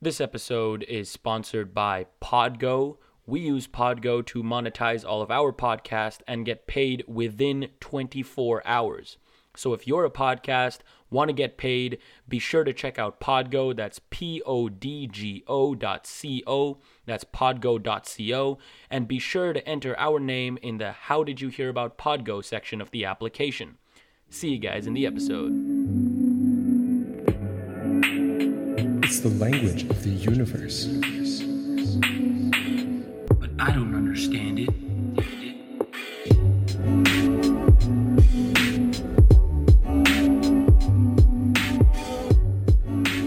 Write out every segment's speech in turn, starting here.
This episode is sponsored by Podgo. We use Podgo to monetize all of our podcast and get paid within 24 hours. So if you're a podcast, want to get paid, be sure to check out Podgo. That's P O D G O dot C O. That's podgo.co. And be sure to enter our name in the How Did You Hear About Podgo section of the application. See you guys in the episode. It's the language of the universe. But I don't understand it.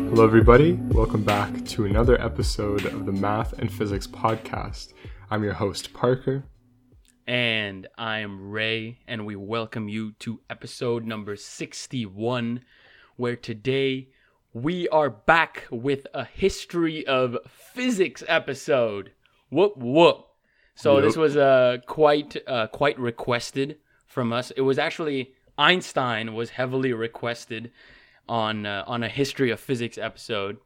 Hello, everybody. Welcome back to another episode of the Math and Physics Podcast. I'm your host, Parker. And I'm Ray, and we welcome you to episode number 61, where today we are back with a history of physics episode. Whoop whoop. So Yep. this was uh, quite uh, quite requested from us. It was actually Einstein was heavily requested on uh, on a history of physics episode,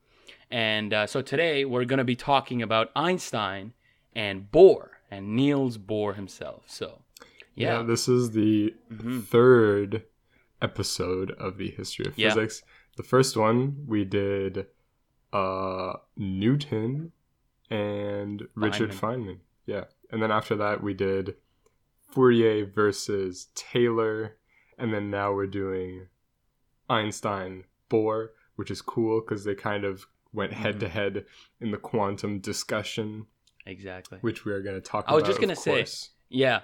and uh, so today we're gonna be talking about Einstein and Bohr and Niels Bohr himself. So yeah, this is the Mhm. third episode of the history of Yeah. physics. The first one we did uh, Newton and Richard Feynman. Yeah. And then after that, we did Fourier versus Taylor. And then now we're doing Einstein Bohr, which is cool because they kind of went head to head in the quantum discussion, exactly. which we are going to talk I about. was just gonna say- course. Yeah.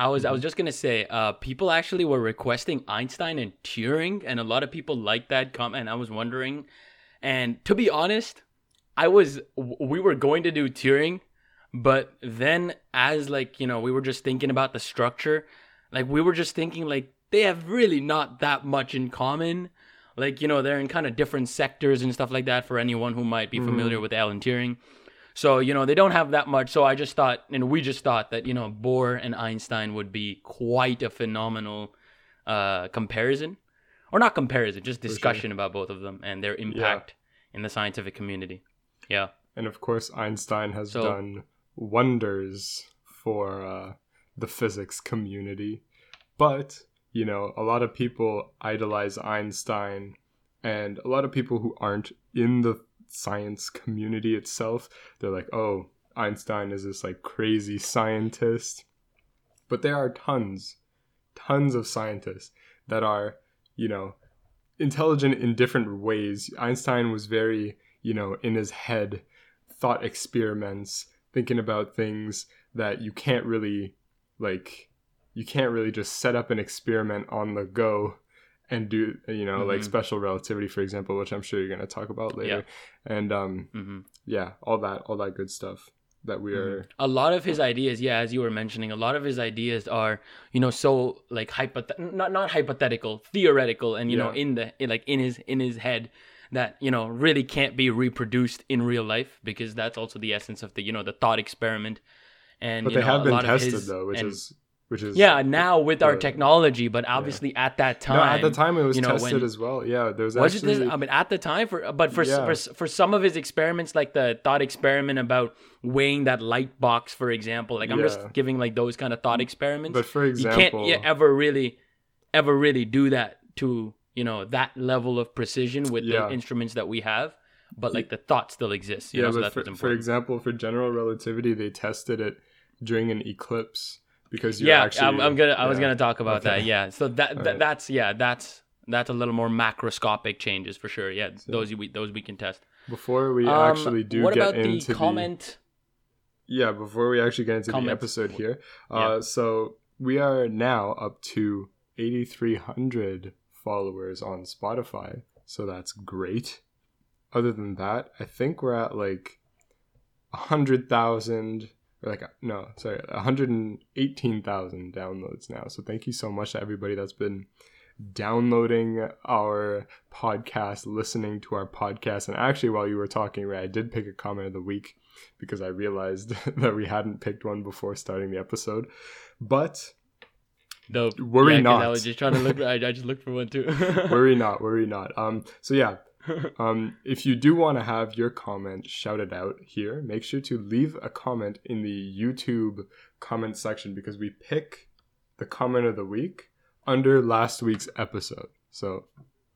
I was Mm-hmm. I was just gonna say, uh, people actually were requesting Einstein and Turing, and a lot of people liked that comment. I was wondering, and to be honest, I was we were going to do Turing, but then as like you know we were just thinking about the structure, like we were just thinking like they have really not that much in common. Like you know they're in kind of different sectors and stuff like that. For anyone who might be familiar with Alan Turing, so, you know, they don't have that much. So I just thought, and we just thought that, you know, Bohr and Einstein would be quite a phenomenal uh, comparison. Or not comparison, just discussion about both of them and their impact in the scientific community. Yeah. And of course, Einstein has So- done wonders for uh, the physics community. But, you know, a lot of people idolize Einstein, and a lot of people who aren't in the science community itself, they're like, oh, Einstein is this like crazy scientist. But there are tons, tons of scientists that are, you know, intelligent in different ways. Einstein was very, you know, in his head, thought experiments, thinking about things that you can't really, like, you can't really just set up an experiment on the go and do, you know, like Mhm. special relativity, for example, which I'm sure you're going to talk about later. And, um, hmm yeah, all that, all that good stuff that we are. A lot of his ideas, yeah, as you were mentioning, a lot of his ideas are, you know, so like hypothet not not hypothetical, theoretical, and you know, in the in, like in his in his head that you know really can't be reproduced in real life because that's also the essence of the you know the thought experiment. And But they know, have been tested his- though, which and- is which is yeah now with our technology, but obviously at that time, No, at the time it was you know, tested when- as well. Yeah, there was, was actually this? I mean, at the time, for but for, Yeah. for for some of his experiments, like the thought experiment about weighing that light box, for example, like I'm Yeah. just giving like those kind of thought experiments. But for example you can't ever really, ever really do that to you know that level of precision with Yeah. the instruments that we have. But like the thought still exists. You yeah, know, so for, for example, for general relativity, they tested it during an eclipse because you're yeah, actually. I'm, I'm gonna. I was gonna talk about that. Yeah, so that, that Alright. that's yeah, that's that's a little more macroscopic changes for sure. Yeah, those we those we can test. Before we Um, actually do what get about the into comment? yeah, before we actually get into Comments. the episode here, Yeah. uh, so we are now up to 8,300 followers on Spotify, so that's great. Other than that, I think we're at like a hundred thousand or like no, sorry, 118,000 downloads now. So thank you so much to everybody that's been downloading our podcast, listening to our podcast. And actually, while you were talking, Ray, I did pick a comment of the week because I realized that we hadn't picked one before starting the episode. But Dope. Worry yeah, 'cause I not. was just trying to look. I, I just looked for one too. worry not, worry not. Um, so yeah, um, if you do want to have your comment shouted out here, make sure to leave a comment in the YouTube comment section because we pick the comment of the week under last week's episode. So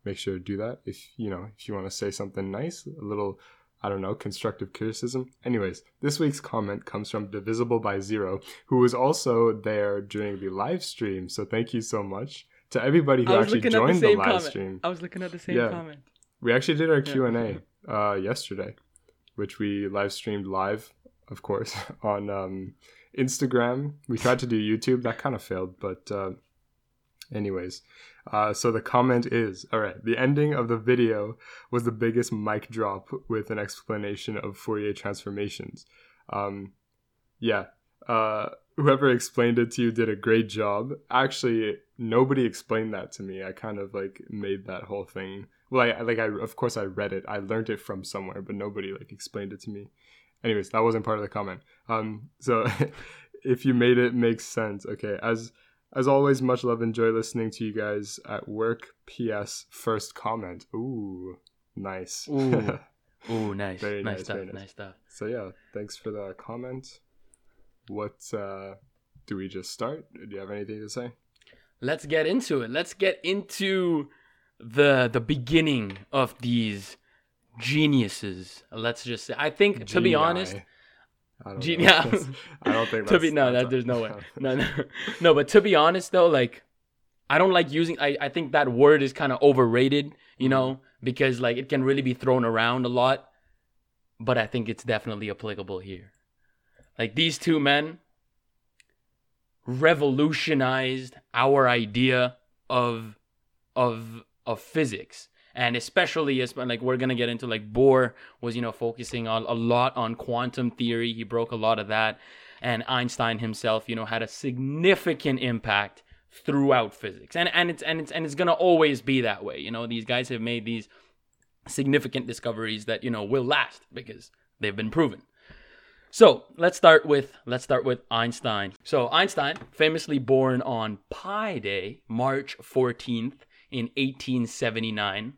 make sure to do that if you know if you want to say something nice, a little I don't know, constructive criticism. Anyways, this week's comment comes from Divisible by Zero, who was also there during the live stream. So thank you so much to everybody who actually joined the, the, live comment. stream. I was looking at the same yeah. comment. We actually did our Q and A uh, yesterday, which we live streamed live, of course, on um, Instagram. We tried to do YouTube, that kind of failed, but uh, anyways. Uh, so the comment is all right. The ending of the video was the biggest mic drop with an explanation of Fourier transformations. Um, yeah, uh, whoever explained it to you did a great job. Actually, nobody explained that to me. I kind of like made that whole thing well I like I of course I read it. I learned it from somewhere, but nobody like explained it to me. Anyways, that wasn't part of the comment. Um so if you made it makes sense. Okay, as as always, much love. Enjoy listening to you guys at work. P.S. First comment. Ooh, nice. Ooh, Ooh nice. very nice, nice stuff. Very nice. nice stuff. So yeah, thanks for the comment. What uh, do we just start? Do you have anything to say? Let's get into it. Let's get into the the beginning of these geniuses. Let's just say. I think Genii. to be honest. I don't, yeah. I don't think to be no, that, there's no way. No, no, no. But to be honest, though, like I don't like using. I I think that word is kind of overrated. You know, mm-hmm. because like it can really be thrown around a lot. But I think it's definitely applicable here. Like these two men revolutionized our idea of of of physics and especially as like we're gonna get into like Bohr was you know focusing on a lot on quantum theory. He broke a lot of that, and Einstein himself you know had a significant impact throughout physics, and and it's and it's and it's gonna always be that way. You know these guys have made these significant discoveries that you know will last because they've been proven. So let's start with let's start with Einstein. So Einstein, famously born on Pi Day, March fourteenth in 1879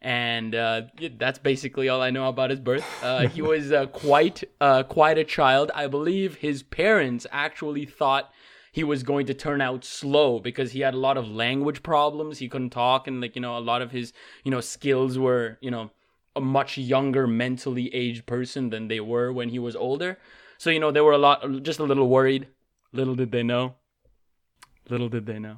and uh, that's basically all I know about his birth. Uh, he was uh, quite uh, quite a child. I believe his parents actually thought he was going to turn out slow because he had a lot of language problems. He couldn't talk, and like you know, a lot of his you know skills were you know a much younger mentally aged person than they were when he was older. So you know, they were a lot just a little worried. Little did they know. Little did they know,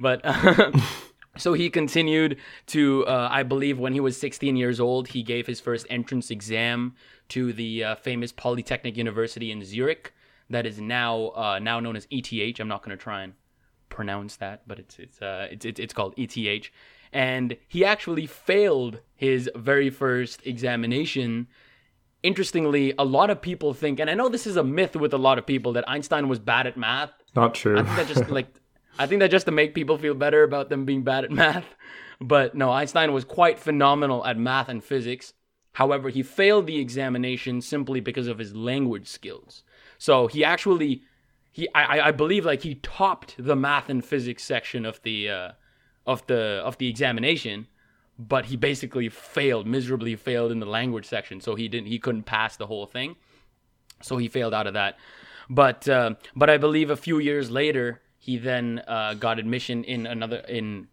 but. So he continued to, uh, I believe, when he was 16 years old, he gave his first entrance exam to the uh, famous Polytechnic University in Zurich, that is now uh, now known as ETH. I'm not going to try and pronounce that, but it's it's uh, it's, it's it's called ETH. And he actually failed his very first examination. Interestingly, a lot of people think, and I know this is a myth with a lot of people, that Einstein was bad at math. Not true. I think that just like I think that just to make people feel better about them being bad at math. But no, Einstein was quite phenomenal at math and physics. However, he failed the examination simply because of his language skills. So he actually, he I, I believe like he topped the math and physics section of the uh, of the of the examination, but he basically failed miserably failed in the language section. So he didn't he couldn't pass the whole thing. So he failed out of that. But uh, but I believe a few years later he then uh, got admission in another in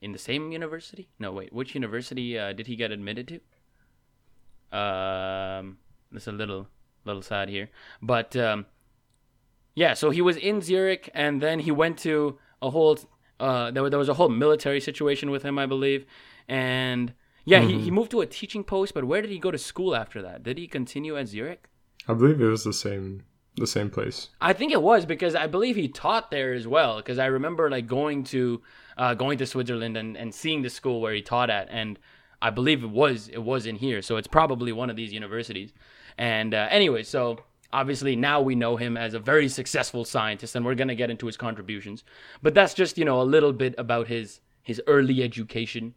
in the same university. No, wait, which university uh, did he get admitted to? Um, that's a little little sad here, but um, yeah. So he was in Zurich, and then he went to a whole. Uh, there, there was a whole military situation with him, I believe, and yeah, mm-hmm. he, he mm-hmm. moved to a teaching post. But where did he go to school after that? Did he continue at Zurich? I believe it was the same the same place. I think it was because I believe he taught there as well. Because I remember like going to uh, going to Switzerland and, and seeing the school where he taught at, and I believe it was it was in here. So it's probably one of these universities. And uh, anyway, so obviously now we know him as a very successful scientist, and we're gonna get into his contributions. But that's just you know a little bit about his his early education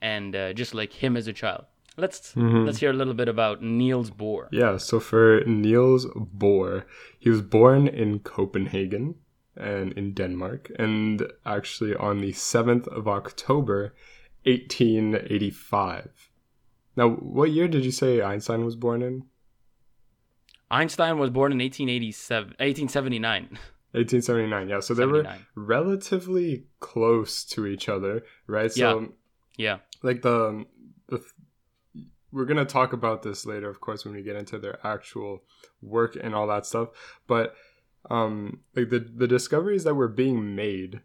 and uh, just like him as a child. Let's mm-hmm. let's hear a little bit about Niels Bohr. Yeah, so for Niels Bohr, he was born in Copenhagen and in Denmark, and actually on the seventh of October, eighteen eighty five. Now, what year did you say Einstein was born in? Einstein was born in 1887, 1879. 1879. Yeah, so they were relatively close to each other, right? So Yeah. like the we're gonna talk about this later, of course, when we get into their actual work and all that stuff. But um, like the the discoveries that were being made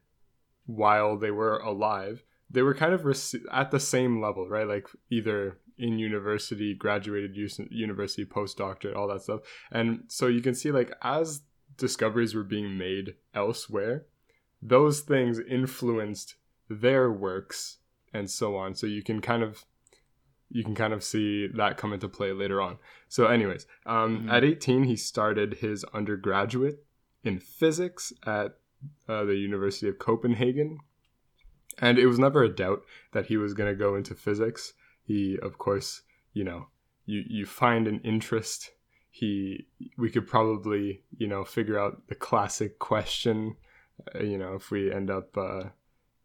while they were alive, they were kind of rec- at the same level, right? Like either in university, graduated university, postdoctorate, all that stuff. And so you can see like as discoveries were being made elsewhere, those things influenced their works and so on. So you can kind of you can kind of see that come into play later on. So, anyways, um, Mhm. at 18, he started his undergraduate in physics at uh, the University of Copenhagen, and it was never a doubt that he was going to go into physics. He, of course, you know, you you find an interest. He, we could probably, you know, figure out the classic question. Uh, you know, if we end up. Uh,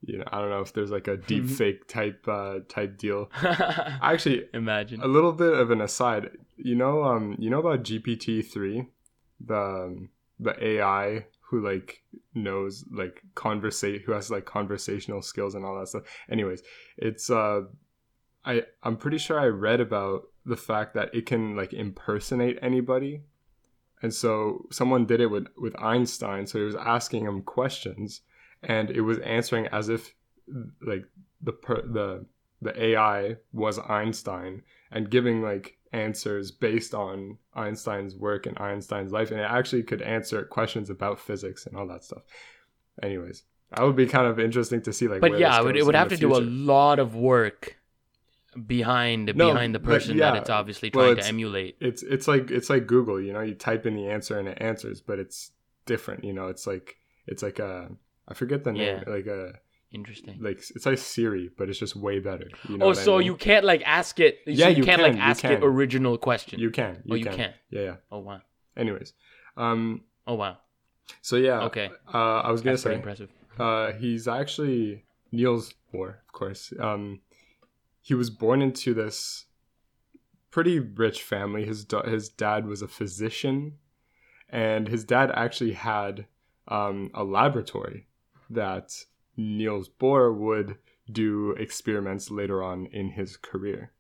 you know, I don't know if there's like a deep fake type uh, type deal. Actually, Imagine. a little bit of an aside. You know, um, you know about GPT three, the um, the AI who like knows like conversate, who has like conversational skills and all that stuff. Anyways, it's uh, I I'm pretty sure I read about the fact that it can like impersonate anybody, and so someone did it with with Einstein. So he was asking him questions, and it was answering as if like the per, the the AI was Einstein and giving like answers based on Einstein's work and Einstein's life, and it actually could answer questions about physics and all that stuff. Anyways, that would be kind of interesting to see, like. but yeah, it would, it would have to do a lot of work behind No, behind the person yeah, that it's obviously well, trying to emulate. It's it's like it's like Google, you know, you type in the answer and it answers, but it's different, you know. It's like it's like a I forget the name, Yeah. like a Interesting. like it's like Siri, but it's just way better. You know oh, what I so mean? you can't like ask it. so Yeah, you, you can't can, like ask it original question. you can you oh, you can. can. yeah yeah. Oh wow. Anyways, um, Oh wow. so yeah, Okay. Uh, I was gonna That's say impressive. Uh, he's actually Niels Bohr, of course. Um, he was born into this pretty rich family. His da- his dad was a physician, and his dad actually had um, a laboratory that Niels Bohr would do experiments later on in his career.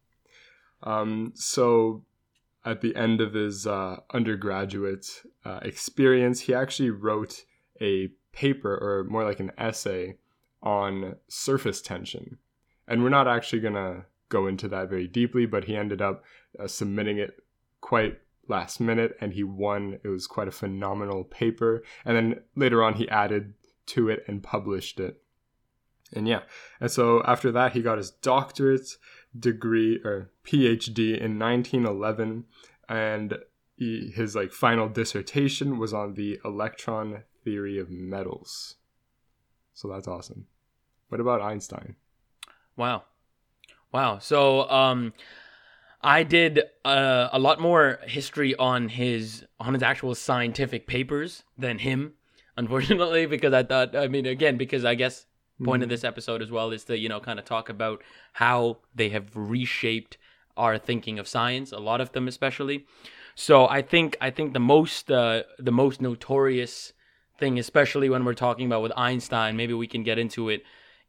Um, so at the end of his uh, undergraduate uh, experience, he actually wrote a paper, or more like an essay, on surface tension. And we're not actually going to go into that very deeply, but he ended up uh, submitting it quite last minute and he won. It was quite a phenomenal paper. And then later on, he added to it and published it. And yeah, and so after that, he got his doctorate degree or PhD in 1911, and he, his like final dissertation was on the electron theory of metals. So that's awesome. What about Einstein? Wow. Wow. So um I did uh, a lot more history on his on his actual scientific papers than him, unfortunately, because I thought I mean again, because I guess point of this episode as well is to, you know, kind of talk about how they have reshaped our thinking of science, a lot of them especially. So I think I think the most uh, the most notorious thing, especially when we're talking about with Einstein, maybe we can get into it,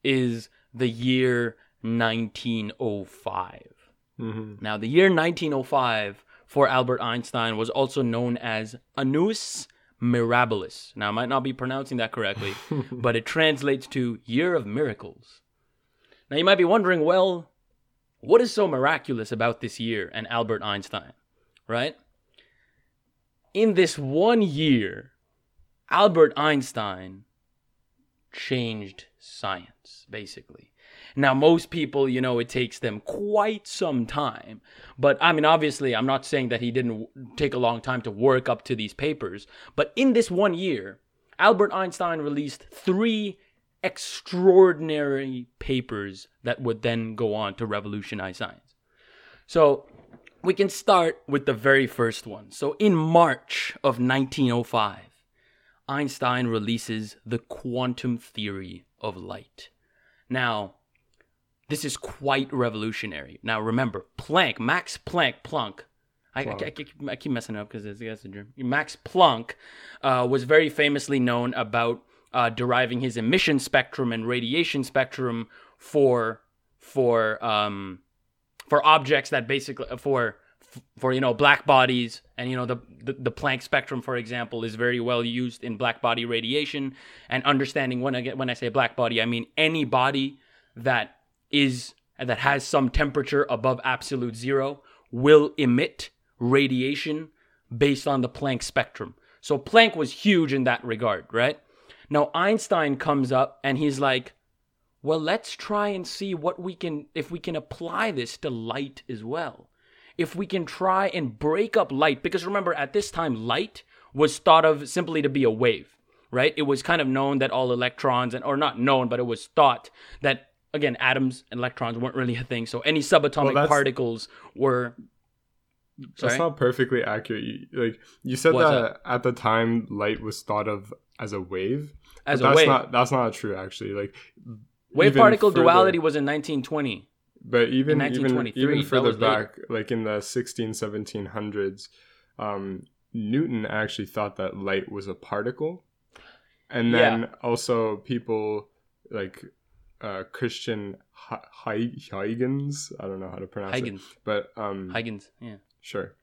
is the year 1905. hmm Now, the year 1905 for Albert Einstein was also known as Annus Mirabilis. Now, I might not be pronouncing that correctly, but it translates to Year of Miracles. Now, you might be wondering, well, what is so miraculous about this year and Albert Einstein, right? In this one year, Albert Einstein changed science, basically. Now, most people, you know, it takes them quite some time. But I mean, obviously, I'm not saying that he didn't take a long time to work up to these papers. But in this one year, Albert Einstein released three extraordinary papers that would then go on to revolutionize science. So we can start with the very first one. So in March of 1905, Einstein releases the quantum theory of light. Now, this is quite revolutionary. Now remember, Planck, Max Planck, Planck. I, I. I keep- I keep messing up because it's, it's a German. Max Planck uh, was very famously known about uh, deriving his emission spectrum and radiation spectrum for for um, for objects that basically for for you know black bodies and you know the, the the Planck spectrum for example is very well used in black body radiation and understanding when I get when I say black body I mean any body that is that has some temperature above absolute zero will emit radiation based on the Planck spectrum. So Planck was huge in that regard, right? Now Einstein comes up and he's like, well, let's try and see what we can, if we can apply this to light as well. If we can try and break up light, because remember, at this time, light was thought of simply to be a wave, right? It was kind of known that all electrons, and or not known, but it was thought that, again, atoms and electrons weren't really a thing. So any subatomic Well, particles were. That's not perfectly accurate. You, like you said What's that at the time, light was thought of as a wave. As but a that's wave. not that's not true actually. Like wave particle further- duality was in 1920. But even even even further back, like in the 16, 1700s, um, Newton actually thought that light was a particle, and then Yeah. also people like uh, Christian Hi- Huygens. I don't know how to pronounce it, but um, Huygens, yeah. Sure.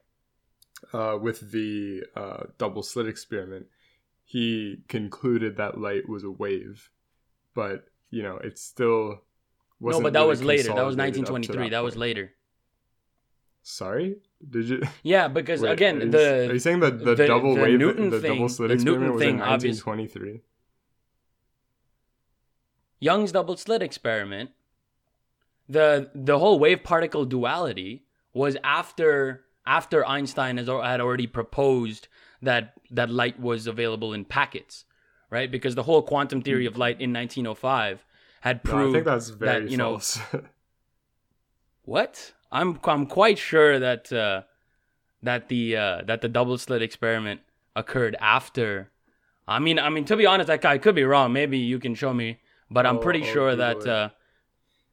Uh, with the uh, double slit experiment, he concluded that light was a wave, but you know it still No, but that really was later. That was consolidated up to 1923. That, was later. Sorry, did you? Yeah, because Wait, again, are you, the are you saying that the, the- double the wave, Newton the thing- double slit the experiment Newton was in thing obvious- 1923? Young's double slit experiment, the the whole wave particle duality was after after Einstein has, had already proposed that that light was available in packets, right? Because the whole quantum theory of light in 1905 had No, proved I think that's very that, you know, false. What? I'm I'm quite sure that uh, that the uh, that the double slit experiment occurred after. I mean, I mean to be honest, I could be wrong. Maybe you can show me, but I'm I'll- pretty I'll sure that uh,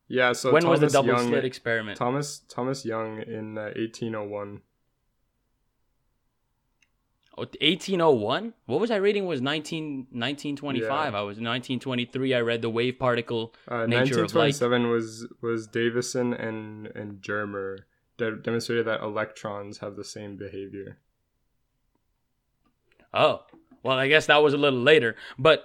yeah. So when was the double Young, slit experiment? Thomas Thomas Young in uh, 1801. Oh, 1801? What was I reading? Was 19, 1925? Yeah. I was 1923. I read the wave particle. Uh, Nature of light. 1927 was was Davison and and Germer de- demonstrated that electrons have the same behavior. Oh, well, I guess that was a little later. But,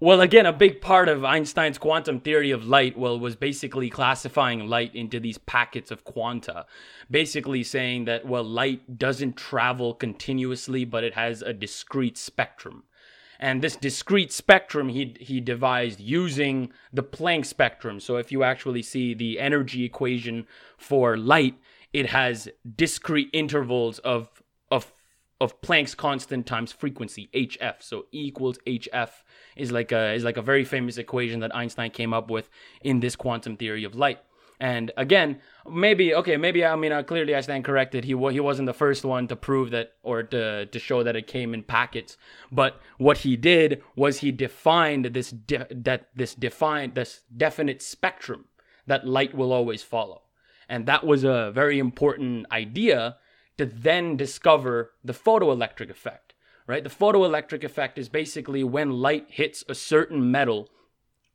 well, again, a big part of Einstein's quantum theory of light, well, was basically classifying light into these packets of quanta. Basically saying that, well, light doesn't travel continuously, but it has a discrete spectrum. And this discrete spectrum he, he devised using the Planck spectrum. So if you actually see the energy equation for light, it has discrete intervals of, of of Planck's constant times frequency hf. So E equals hf is like a is like a very famous equation that Einstein came up with in this quantum theory of light. And again, maybe okay, maybe I mean uh, clearly I stand corrected. He he wasn't the first one to prove that or to to show that it came in packets. But what he did was he defined this de- that this defined this definite spectrum that light will always follow. And that was a very important idea to then discover the photoelectric effect, right? The photoelectric effect is basically when light hits a certain metal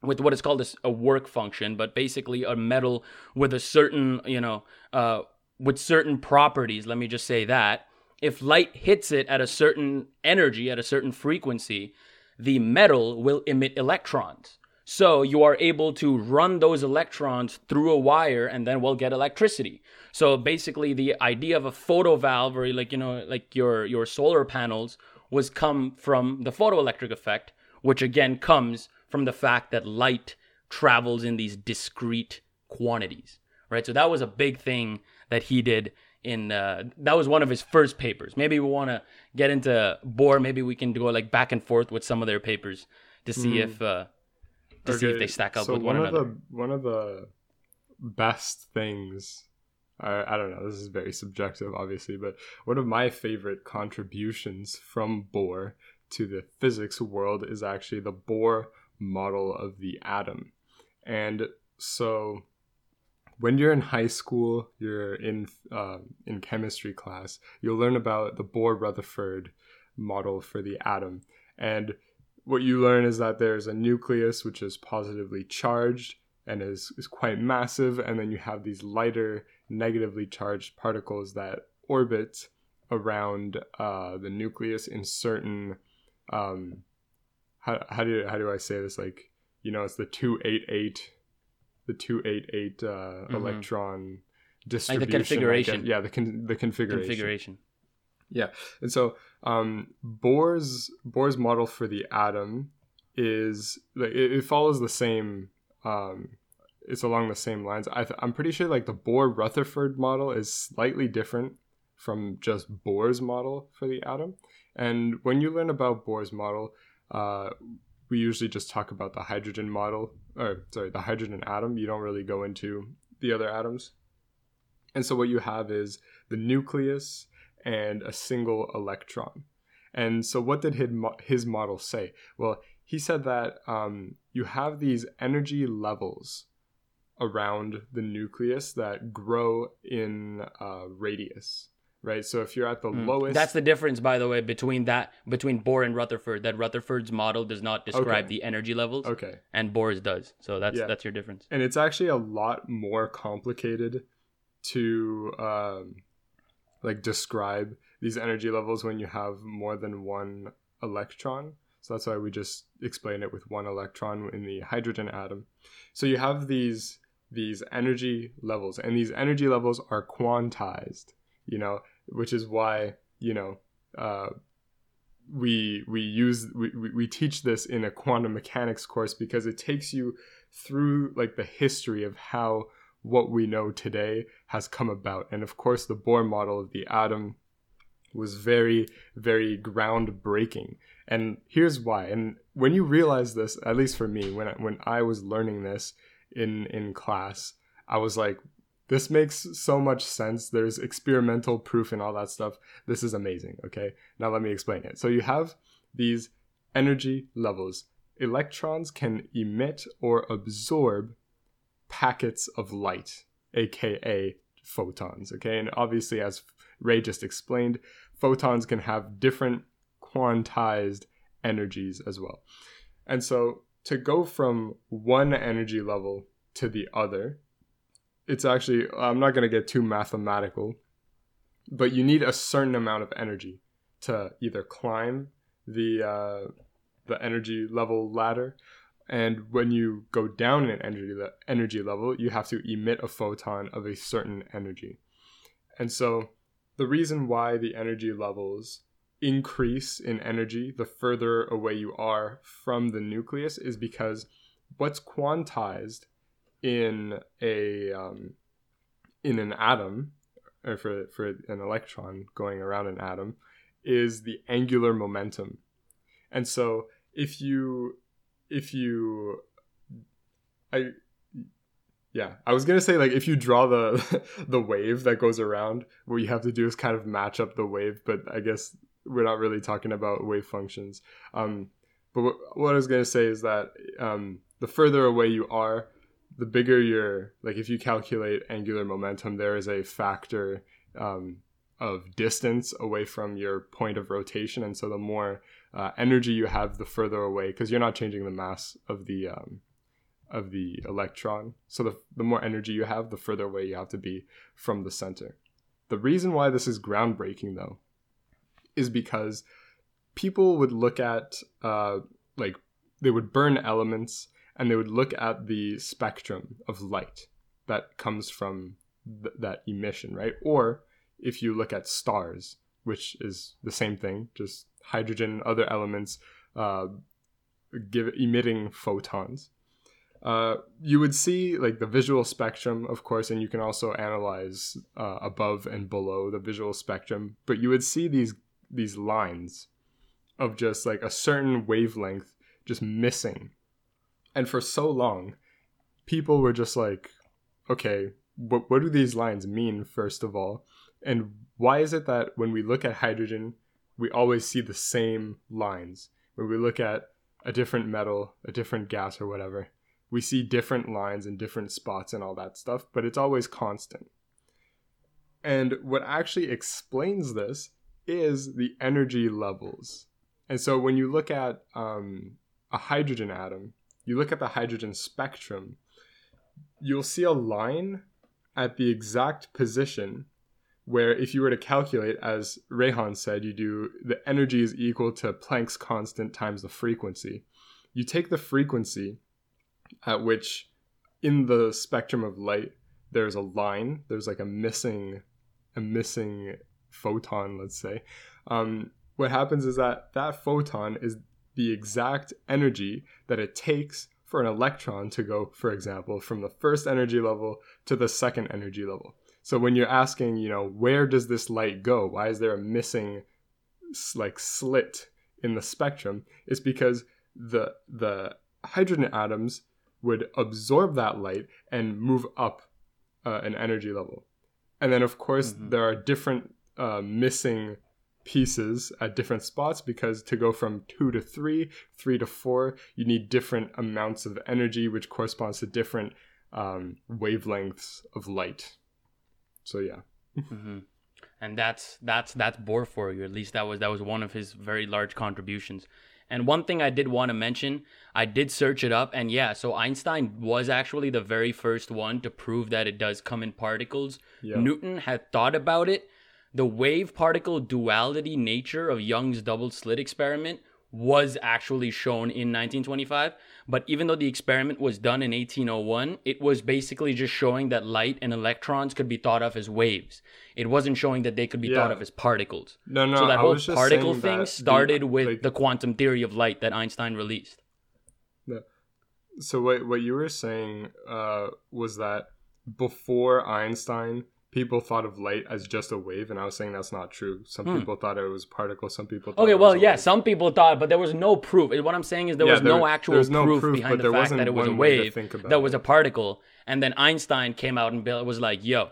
with what is called a work function, but basically a metal with a certain, you know, uh, with certain properties. Let me just say that if light hits it at a certain energy, at a certain frequency, the metal will emit electrons. So you are able to run those electrons through a wire and then we'll get electricity. So basically the idea of a photo valve or like you know like your your solar panels was come from the photoelectric effect, which again comes from the fact that light travels in these discrete quantities. Right? So that was a big thing that he did in uh, that was one of his first papers. Maybe we want to get into Bohr, maybe we can go like back and forth with some of their papers to see Mhm. if uh, to see if they stack up so with one, of another. the one of the best things I, I don't know this is very subjective obviously but one of my favorite contributions from bohr to the physics world is actually the bohr model of the atom and so when you're in high school, you're in uh, in chemistry class, you'll learn about the Bohr Rutherford model for the atom. And what you learn is that there's a nucleus which is positively charged and is, is quite massive, and then you have these lighter, negatively charged particles that orbit around uh, the nucleus in certain um, how, how do how do I say this? Like you know it's the 288 the 288 uh, mm-hmm. electron distribution like the configuration. Yeah the con- the configuration. Configuration. Yeah. And so um, Bohr's Bohr's model for the atom is like it, it follows the same um, it's along the same lines I th- I'm pretty sure like the Bohr Rutherford model is slightly different from just Bohr's model for the atom and when you learn about Bohr's model uh, we usually just talk about the hydrogen model, or sorry, the hydrogen atom. You don't really go into the other atoms. And so what you have is the nucleus and a single electron. And so what did his, his model say? Well, he said that um, you have these energy levels around the nucleus that grow in uh, radius right? So if you're at the mm. lowest, that's the difference, by the way, between that between Bohr and Rutherford. That Rutherford's model does not describe okay. the energy levels, okay, and Bohr's does. So that's yeah. that's your difference. And it's actually a lot more complicated to um, like describe these energy levels when you have more than one electron. So that's why we just explain it with one electron in the hydrogen atom. So you have these these energy levels, and these energy levels are quantized. You know, which is why you know uh, we we use we, we teach this in a quantum mechanics course because it takes you through like the history of how what we know today has come about and of course the bohr model of the atom was very very groundbreaking and here's why and when you realize this at least for me when I, when I was learning this in in class I was like this makes so much sense. There's experimental proof and all that stuff. This is amazing. Okay. Now let me explain it. So you have these energy levels. Electrons can emit or absorb packets of light, aka photons. Okay. And obviously, as Ray just explained, photons can have different quantized energies as well. And so to go from one energy level to the other, it's actually I'm not going to get too mathematical, but you need a certain amount of energy to either climb the uh, the energy level ladder, and when you go down in energy le- energy level, you have to emit a photon of a certain energy, and so the reason why the energy levels increase in energy the further away you are from the nucleus is because what's quantized in a um, in an atom or for for an electron going around an atom is the angular momentum. And so if you if you i yeah i was gonna say like if you draw the the wave that goes around what you have to do is kind of match up the wave but i guess we're not really talking about wave functions. Um but what, what i was gonna say is that um the further away you are the bigger your like if you calculate angular momentum there is a factor um, of distance away from your point of rotation. And so the more uh, energy you have the further away because you're not changing the mass of the um, of the electron. So the, the more energy you have the further away you have to be from the center. The reason why this is groundbreaking though is because people would look at uh, like they would burn elements and they would look at the spectrum of light that comes from th- that emission, right? Or if you look at stars, which is the same thing, just hydrogen, and other elements uh, give emitting photons. Uh, you would see like the visual spectrum, of course, and you can also analyze uh, above and below the visual spectrum. But you would see these these lines of just like a certain wavelength just missing and for so long, people were just like, okay, what, what do these lines mean, first of all? And why is it that when we look at hydrogen, we always see the same lines? When we look at a different metal, a different gas, or whatever, we see different lines and different spots and all that stuff, but it's always constant. And what actually explains this is the energy levels. And so when you look at um, a hydrogen atom, you look at the hydrogen spectrum, you'll see a line at the exact position where if you were to calculate, as Rehan said, you do the energy is equal to Planck's constant times the frequency. You take the frequency at which in the spectrum of light there's a line, there's like a missing a missing photon, let's say. Um, what happens is that that photon is the exact energy that it takes for an electron to go, for example, from the first energy level to the second energy level. So when you're asking, you know, where does this light go? Why is there a missing like slit in the spectrum? It's because the the hydrogen atoms would absorb that light and move up uh, an energy level. And then of course mm-hmm. there are different uh, missing pieces at different spots because to go from two to three, three to four, you need different amounts of energy, which corresponds to different um, wavelengths of light. So yeah. mm-hmm. And that's that's that's Bohr for you. At least that was that was one of his very large contributions. And one thing I did want to mention, I did search it up, and yeah, so Einstein was actually the very first one to prove that it does come in particles. Yep. Newton had thought about it, the wave particle duality nature of Young's double slit experiment was actually shown in 1925. But even though the experiment was done in 1801, it was basically just showing that light and electrons could be thought of as waves. It wasn't showing that they could be yeah. thought of as particles. No, no. So that I whole particle thing started the, with like, the quantum theory of light that Einstein released. No. So what what you were saying uh, was that before Einstein, people thought of light as just a wave, and I was saying that's not true. Some hmm. people thought it was particles. Some people. okay, well, yeah, wave. some people thought, but there was no proof. What I'm saying is there yeah, was there, no actual proof, no proof, behind the fact that it was a wave that was a particle. And then Einstein came out and was like, "Yo,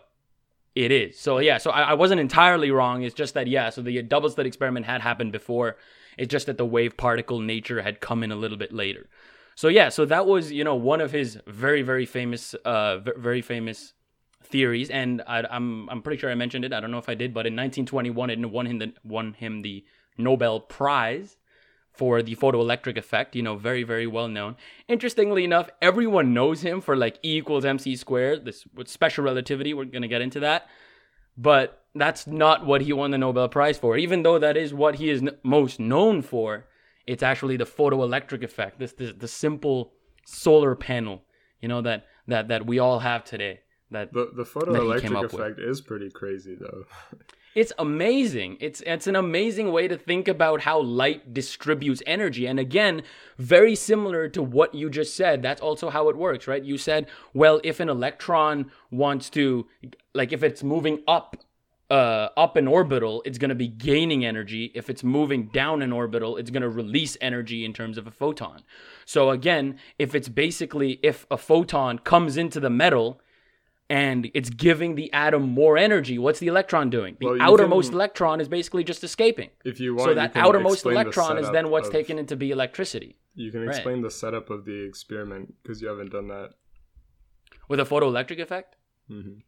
it is." So yeah, so I, I wasn't entirely wrong. It's just that yeah, so the double slit experiment had happened before. It's just that the wave particle nature had come in a little bit later. So yeah, so that was you know one of his very very famous, uh, very famous theories, and I, am I'm, I'm pretty sure I mentioned it. I don't know if I did, but in 1921, it won him the won him the Nobel Prize for the photoelectric effect. You know, very very well known. Interestingly enough, everyone knows him for like E equals mc squared. This with special relativity. We're gonna get into that, but that's not what he won the Nobel Prize for. Even though that is what he is n- most known for, it's actually the photoelectric effect. This, this the simple solar panel. You know that that that we all have today that the, the photoelectric effect with. is pretty crazy though it's amazing it's it's an amazing way to think about how light distributes energy and again very similar to what you just said that's also how it works right you said well if an electron wants to like if it's moving up uh, up in orbital, it's going to be gaining energy. If it's moving down in orbital, it's going to release energy in terms of a photon. So again, if it's basically if a photon comes into the metal, and it's giving the atom more energy. What's the electron doing? The well, outermost can, electron is basically just escaping. If you want, so that outermost electron is then what's of, taken into be electricity. You can explain right. the setup of the experiment because you haven't done that with a photoelectric effect. Mm-hmm.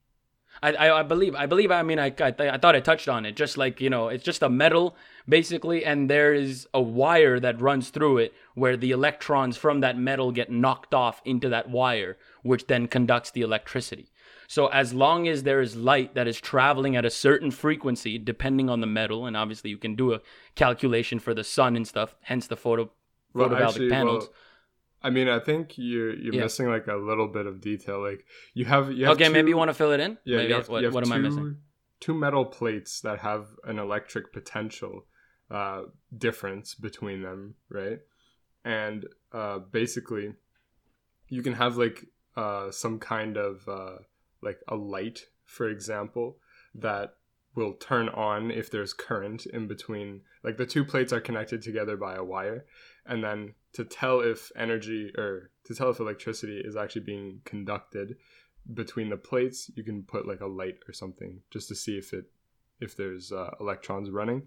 I, I, I believe I believe I mean I, I I thought I touched on it just like you know it's just a metal basically and there is a wire that runs through it where the electrons from that metal get knocked off into that wire which then conducts the electricity so as long as there is light that is traveling at a certain frequency, depending on the metal, and obviously you can do a calculation for the sun and stuff, hence the photo well, photovoltaic actually, panels. Well, I mean, I think you're you're yeah. missing like a little bit of detail. Like you have you have okay, two, maybe you want to fill it in. Yeah, maybe have, what, what am two, I missing? Two metal plates that have an electric potential uh, difference between them, right? And uh, basically, you can have like uh, some kind of uh, like a light, for example, that will turn on if there's current in between. Like the two plates are connected together by a wire, and then to tell if energy or to tell if electricity is actually being conducted between the plates, you can put like a light or something just to see if it if there's uh, electrons running.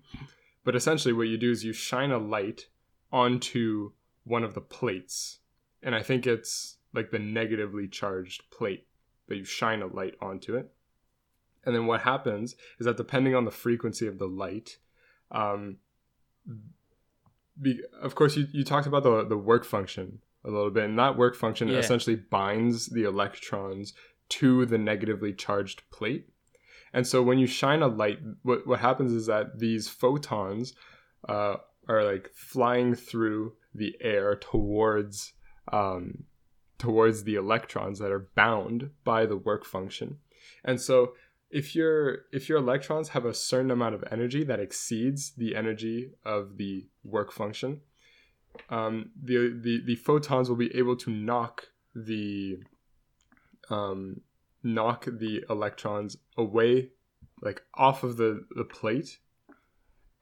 But essentially, what you do is you shine a light onto one of the plates, and I think it's like the negatively charged plate that you shine a light onto it. And then what happens is that depending on the frequency of the light, um, be, of course, you, you talked about the, the work function a little bit, and that work function Yeah. essentially binds the electrons to the negatively charged plate. And so when you shine a light, what, what happens is that these photons uh, are like flying through the air towards um, towards the electrons that are bound by the work function. And so if your if your electrons have a certain amount of energy that exceeds the energy of the work function, um, the, the the photons will be able to knock the um, knock the electrons away, like off of the, the plate,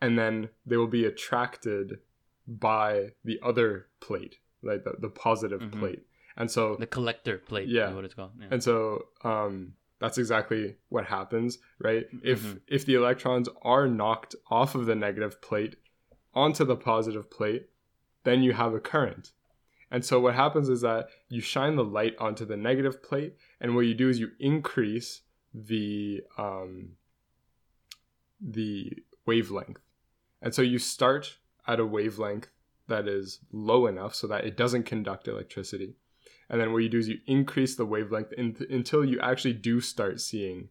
and then they will be attracted by the other plate, like the, the positive Mhm. plate. And so The collector plate. Yeah. What it's called. Yeah. and so um, that's exactly what happens, right? If Mhm. if the electrons are knocked off of the negative plate onto the positive plate, then you have a current. And so what happens is that you shine the light onto the negative plate, and what you do is you increase the um, the wavelength. And so you start at a wavelength that is low enough so that it doesn't conduct electricity. And then what you do is you increase the wavelength in, until you actually do start seeing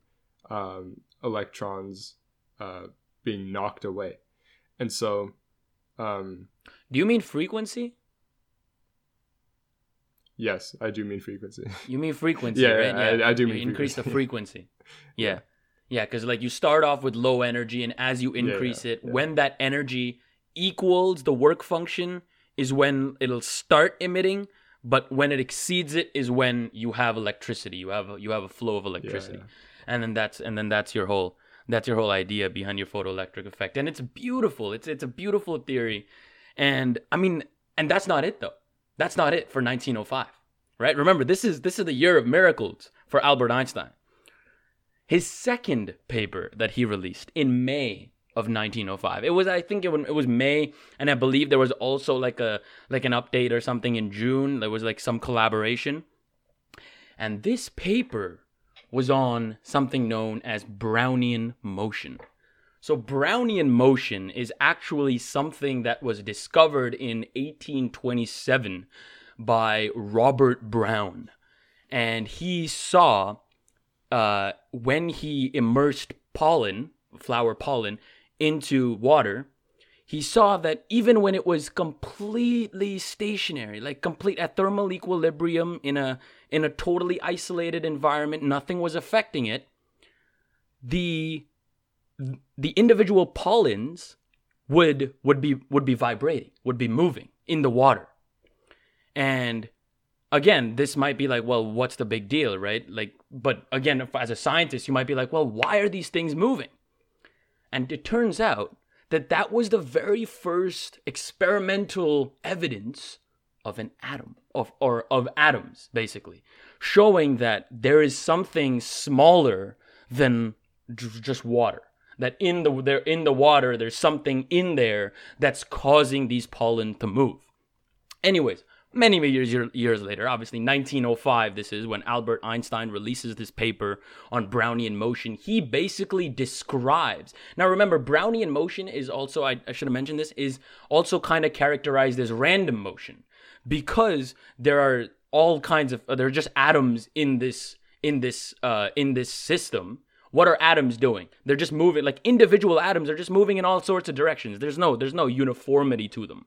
um, electrons uh, being knocked away. And so, um, Do you mean frequency? yes, I do mean frequency. You mean frequency, Yeah, right? I- I do You mean increase the frequency. frequency. Yeah, yeah, because like you start off with low energy, and as you yeah, increase it, yeah. when that energy equals the work function, is when it'll start emitting. But when it exceeds it, is when you have electricity. You have a, you have a flow of electricity, yeah. and then that's and then that's your whole that's your whole idea behind your photoelectric effect, and it's beautiful. It's it's a beautiful theory, and I mean, and that's not it though. That's not it for 1905 right? Remember, this is this is the year of miracles for Albert Einstein. His second paper that he released in May of 1905. It was I think it was, it was May and I believe there was also like a like an update or something in June. There was like some collaboration. And this paper was on something known as Brownian motion. So Brownian motion is actually something that was discovered in 1827 by Robert Brown. And he saw uh, when he immersed pollen, flower pollen, into water, he saw that even when it was completely stationary, like complete at thermal equilibrium in a in a totally isolated environment, nothing was affecting it. The the individual pollens would would be would be vibrating, would be moving in the water. And again, this might be like, well, what's the big deal, right? Like, but again, as a scientist, you might be like, well, why are these things moving? And it turns out that that was the very first experimental evidence of an atom, of or of atoms, basically, showing that there is something smaller than just water. That in the there in the water, there's something in there that's causing these pollen to move. Anyways, many years years later, obviously 1905, this is when Albert Einstein releases this paper on Brownian motion. He basically describes. Now remember, Brownian motion is also I, I should have mentioned this is also kind of characterized as random motion because there are all kinds of there are just atoms in this in this uh in this system what are atoms doing they're just moving like individual atoms are just moving in all sorts of directions there's no there's no uniformity to them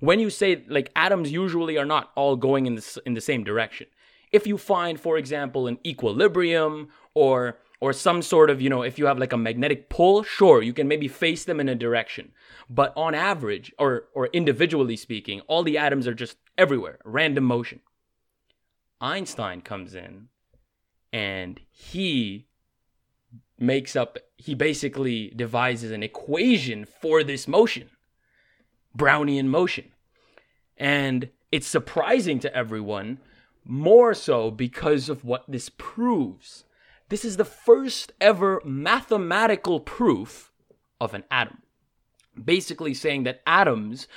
when you say like atoms usually are not all going in the, in the same direction. If you find for example an equilibrium or or some sort of you know if you have like a magnetic pull sure you can maybe face them in a direction. But on average or or individually speaking all the atoms are just everywhere random motion. Einstein comes in and he makes up he basically devises an equation for this motion brownian motion and it's surprising to everyone more so because of what this proves this is the first ever mathematical proof of an atom basically saying that atoms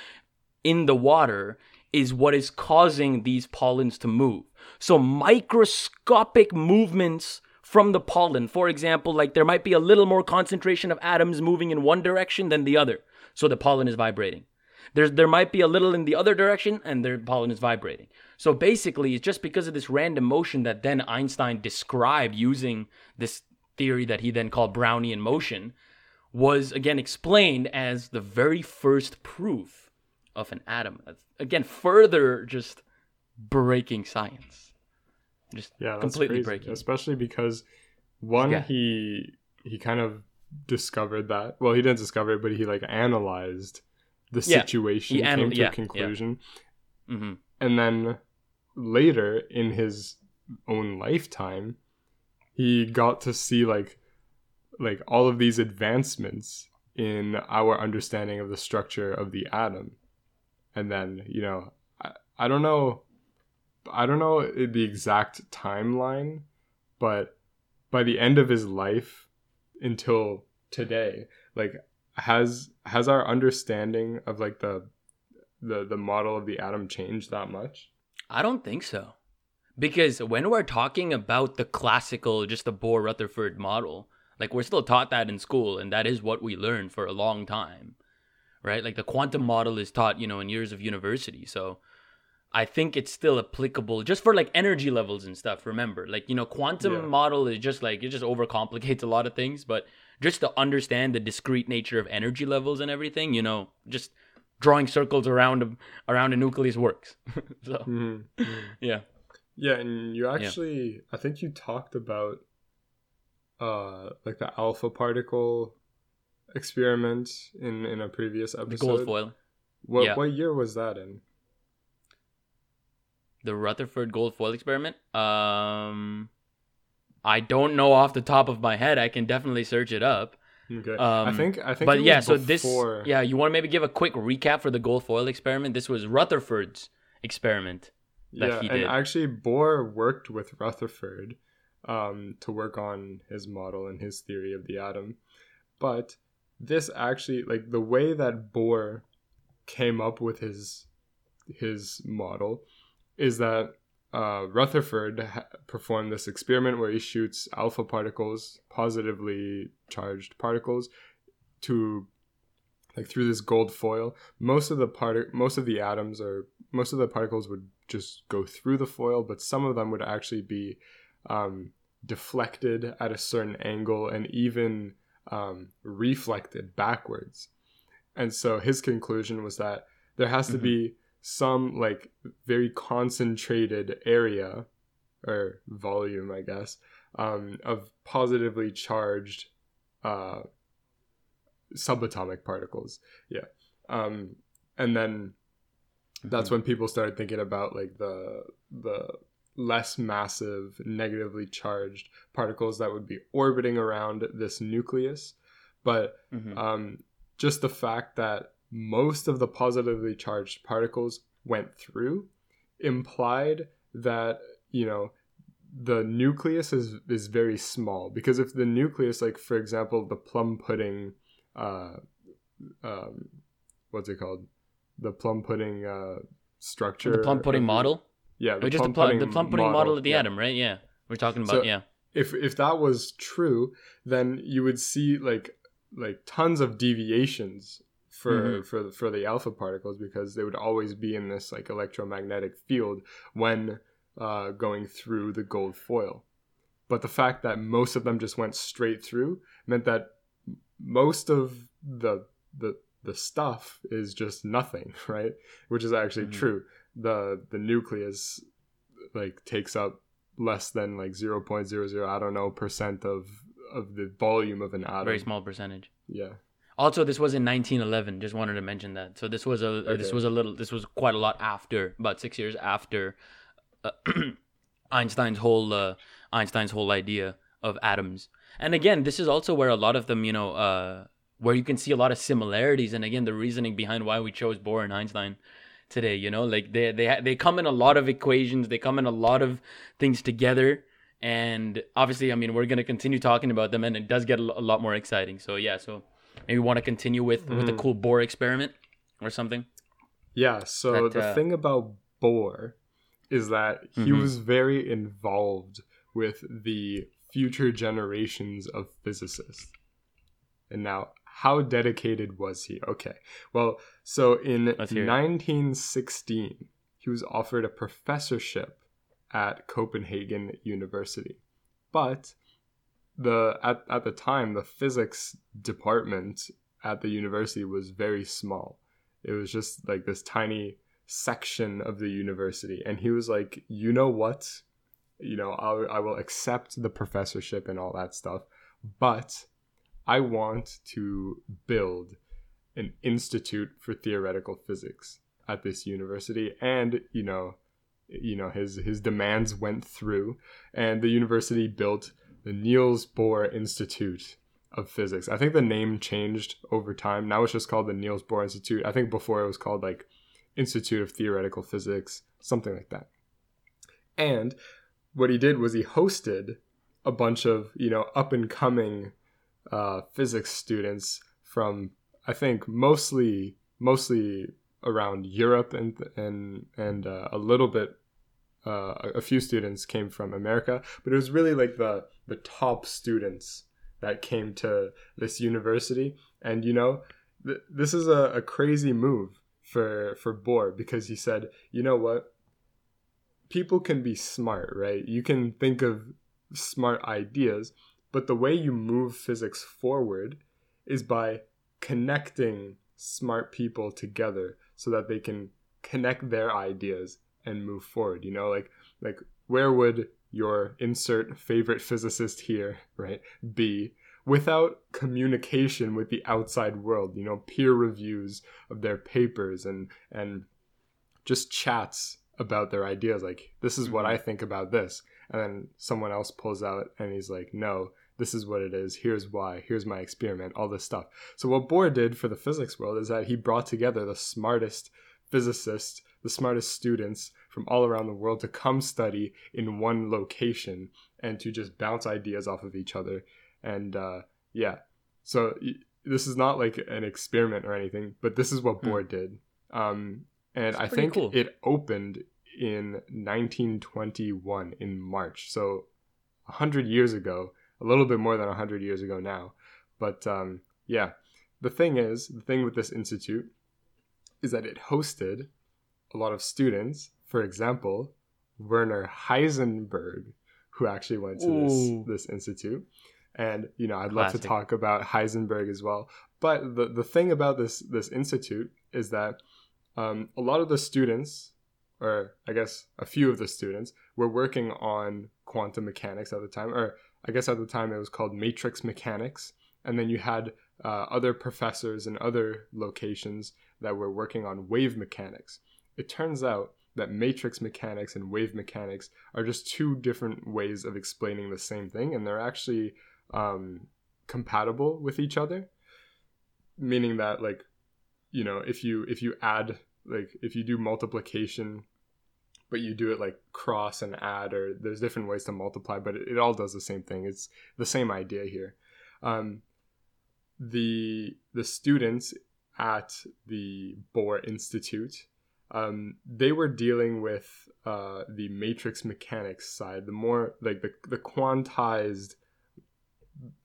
in the water is what is causing these pollens to move. So microscopic movements from the pollen. For example, like there might be a little more concentration of atoms moving in one direction than the other. So the pollen is vibrating. There's, there might be a little in the other direction and their pollen is vibrating. So basically, it's just because of this random motion that then Einstein described using this theory that he then called Brownian motion was again explained as the very first proof of an atom. Again, further just breaking science. Just yeah, completely crazy. breaking. Especially because one, Yeah. he he kind of discovered that. Well, he didn't discover it, but he like analyzed the Yeah, situation, he came to yeah, a conclusion, hmm and then later in his own lifetime, he got to see like like all of these advancements in our understanding of the structure of the atom. And then you know i, I don't know i don't know the exact timeline but by the end of his life until today like has has our understanding of like the the the model of the atom changed that much I don't think so. Because when we're talking about the classical, just the Bohr Rutherford model, like we're still taught that in school, and that is what we learned for a long time, right? Like the quantum model is taught, you know, in years of university. So I think it's still applicable just for like energy levels and stuff. Remember, like, you know, quantum Yeah. model is just like, it just overcomplicates a lot of things, but just to understand the discrete nature of energy levels and everything, you know, just drawing circles around a, around a nucleus works. so, mm-hmm. yeah. Yeah, and you actually I think you talked about uh like the alpha particle experiment in in a previous The episode. gold foil. What yeah. what year was that in? The Rutherford gold foil experiment. Um I don't know off the top of my head. I can definitely search it up. Okay. I Um, think I think But yeah, so before- this yeah, you want to maybe give a quick recap for the gold foil experiment? This was Rutherford's experiment. that yeah, he and did. actually Bohr worked with Rutherford um to work on his model and his theory of the atom. But this actually like the way that Bohr came up with his his model is that uh, Rutherford ha- performed this experiment where he shoots alpha particles, positively charged particles, to like through this gold foil. Most of the part, most of the atoms or most of the particles would just go through the foil, but some of them would actually be um, deflected at a certain angle and even um, reflected backwards. And so his conclusion was that there has to Mhm. be some like very concentrated area or volume, I guess, um, of positively charged uh, subatomic particles. Yeah. Um, and then that's when people started thinking about like the the less massive negatively charged particles that would be orbiting around this nucleus but Mhm. um, just the fact that most of the positively charged particles went through implied that you know the nucleus is is very small because if the nucleus like for example the plum pudding uh um what's it called the plum pudding uh structure the plum pudding the- model. yeah Or just the, pl- the plum pudding model, of the yeah atom, right? Yeah. We're talking about So- yeah. if if that was true, then you would see like like tons of deviations for Mhm. for the, for the alpha particles because they would always be in this like electromagnetic field when uh, going through the gold foil. But the fact that most of them just went straight through meant that most of the the the stuff is just nothing, right? Which is actually Mhm. true. The the nucleus like takes up less than like 0.00 I don't know percent of of the volume of an atom. Very small percentage. Yeah. Also, this was in 1911. Just wanted to mention that. So this was a this was a little this was quite a lot after about six years after uh, Einstein's whole uh, Einstein's whole idea of atoms. And again, this is also where a lot of them, you know, uh, where you can see a lot of similarities. And again, the reasoning behind why we chose Bohr and Einstein today. You know, like they they they come in a lot of equations. They come in a lot of things together. And obviously, I mean, we're gonna continue talking about them, and it does get a lot more exciting. So yeah, so maybe want to continue with with the cool Bohr experiment or something. Yeah, so That, the uh, thing about Bohr is that he Mhm. was very involved with the future generations of physicists. And now, how dedicated was he? Okay. Well, so in Let's hear it. 1916, he was offered a professorship at Copenhagen University. But the at, at the time, the physics department at the university was very small. It was just like this tiny section of the university. And he was like, you know what? You know, I'll, I will accept the professorship and all that stuff. But I want to build an institute for theoretical physics at this university. And, you know, you know, his, his demands went through and the university built the Niels Bohr Institute of Physics. I think the name changed over time. Now it's just called the Niels Bohr Institute. I think before it was called like Institute of Theoretical Physics, something like that. And what he did was he hosted a bunch of, you know, up and coming uh, physics students from I think mostly mostly around Europe and and and uh, a little bit uh, a few students came from America, but it was really like the the top students that came to this university. And you know, th- this is a, a crazy move for for Bohr because he said, you know what, people can be smart, right? You can think of smart ideas, but the way you move physics forward is by connecting smart people together so that they can connect their ideas and move forward you know like like where would your insert favorite physicist here right be without communication with the outside world you know peer reviews of their papers and and just chats about their ideas like this is what i mm-hmm. think about this. And then someone else pulls out and he's like no this is what it is. Here's why. Here's my experiment. All this stuff. So what bohr did for the physics world is that he brought together the smartest physicists the smartest students from all around the world to come study in one location and to just bounce ideas off of each other. And uh, yeah. So this is not like an experiment or anything but this is what bohr did. Um, and i think cool. it opened in 1921 in march. So 100 years ago a little bit more than 100 years ago now. But um, yeah. The thing is the thing with this institute is that it hosted a lot of students. For example werner heisenberg who actually went to Ooh. this this institute. And you know i'd love to talk about heisenberg as well. But the, the thing about this this institute is that um, a lot of the students or i guess a few of the students were working on quantum mechanics at the time or i guess at the time it was called matrix mechanics. And then you had uh, other professors in other locations that were working on wave mechanics it turns out that matrix mechanics and wave mechanics are just two different ways of explaining the same thing and they're actually um, compatible with each other. Meaning that like you know if you if you add like if you do multiplication but you do it like cross and add or there's different ways to multiply but it, it all does the same thing. It's the same idea here. Um, the the students at the Bohr Institute um, they were dealing with uh, the matrix mechanics side the more like the, the quantized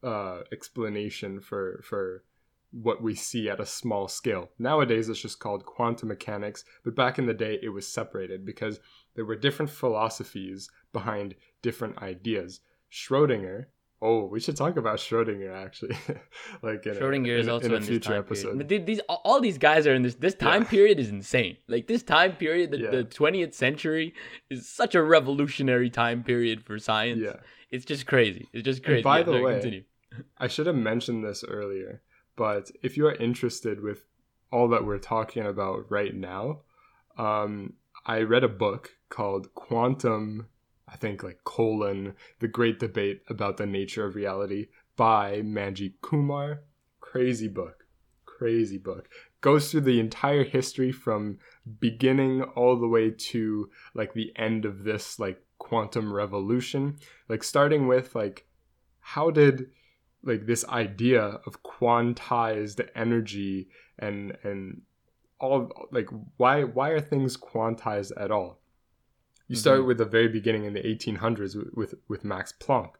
uh, explanation for for what we see at a small scale. Nowadays, it's just called quantum mechanics, but back in the day, it was separated because there were different philosophies behind different ideas. Schrodinger. Oh, we should talk about Schrodinger actually, like in Schrodinger a, is in, also in in, future time episode. period. Th- These all- these guys are in this. This time Yeah. period is insane. Like this time period, the, Yeah. the 20th century is such a revolutionary time period for science. Yeah, It's just crazy. It's just crazy. by Yeah, the sorry, way, continue. I should have mentioned this earlier, but if you are interested with all that we're talking about right now, um, I read a book called Quantum, I think like colon, The Great Debate About the Nature of Reality by Manjit Kumar. Crazy book. Crazy book. Goes through the entire history from beginning all the way to like the end of this like quantum revolution. Like starting with like how did like this idea of quantized energy and and all like why why are things quantized at all You start Mhm. with the very beginning in the 1800s with with, with Max Planck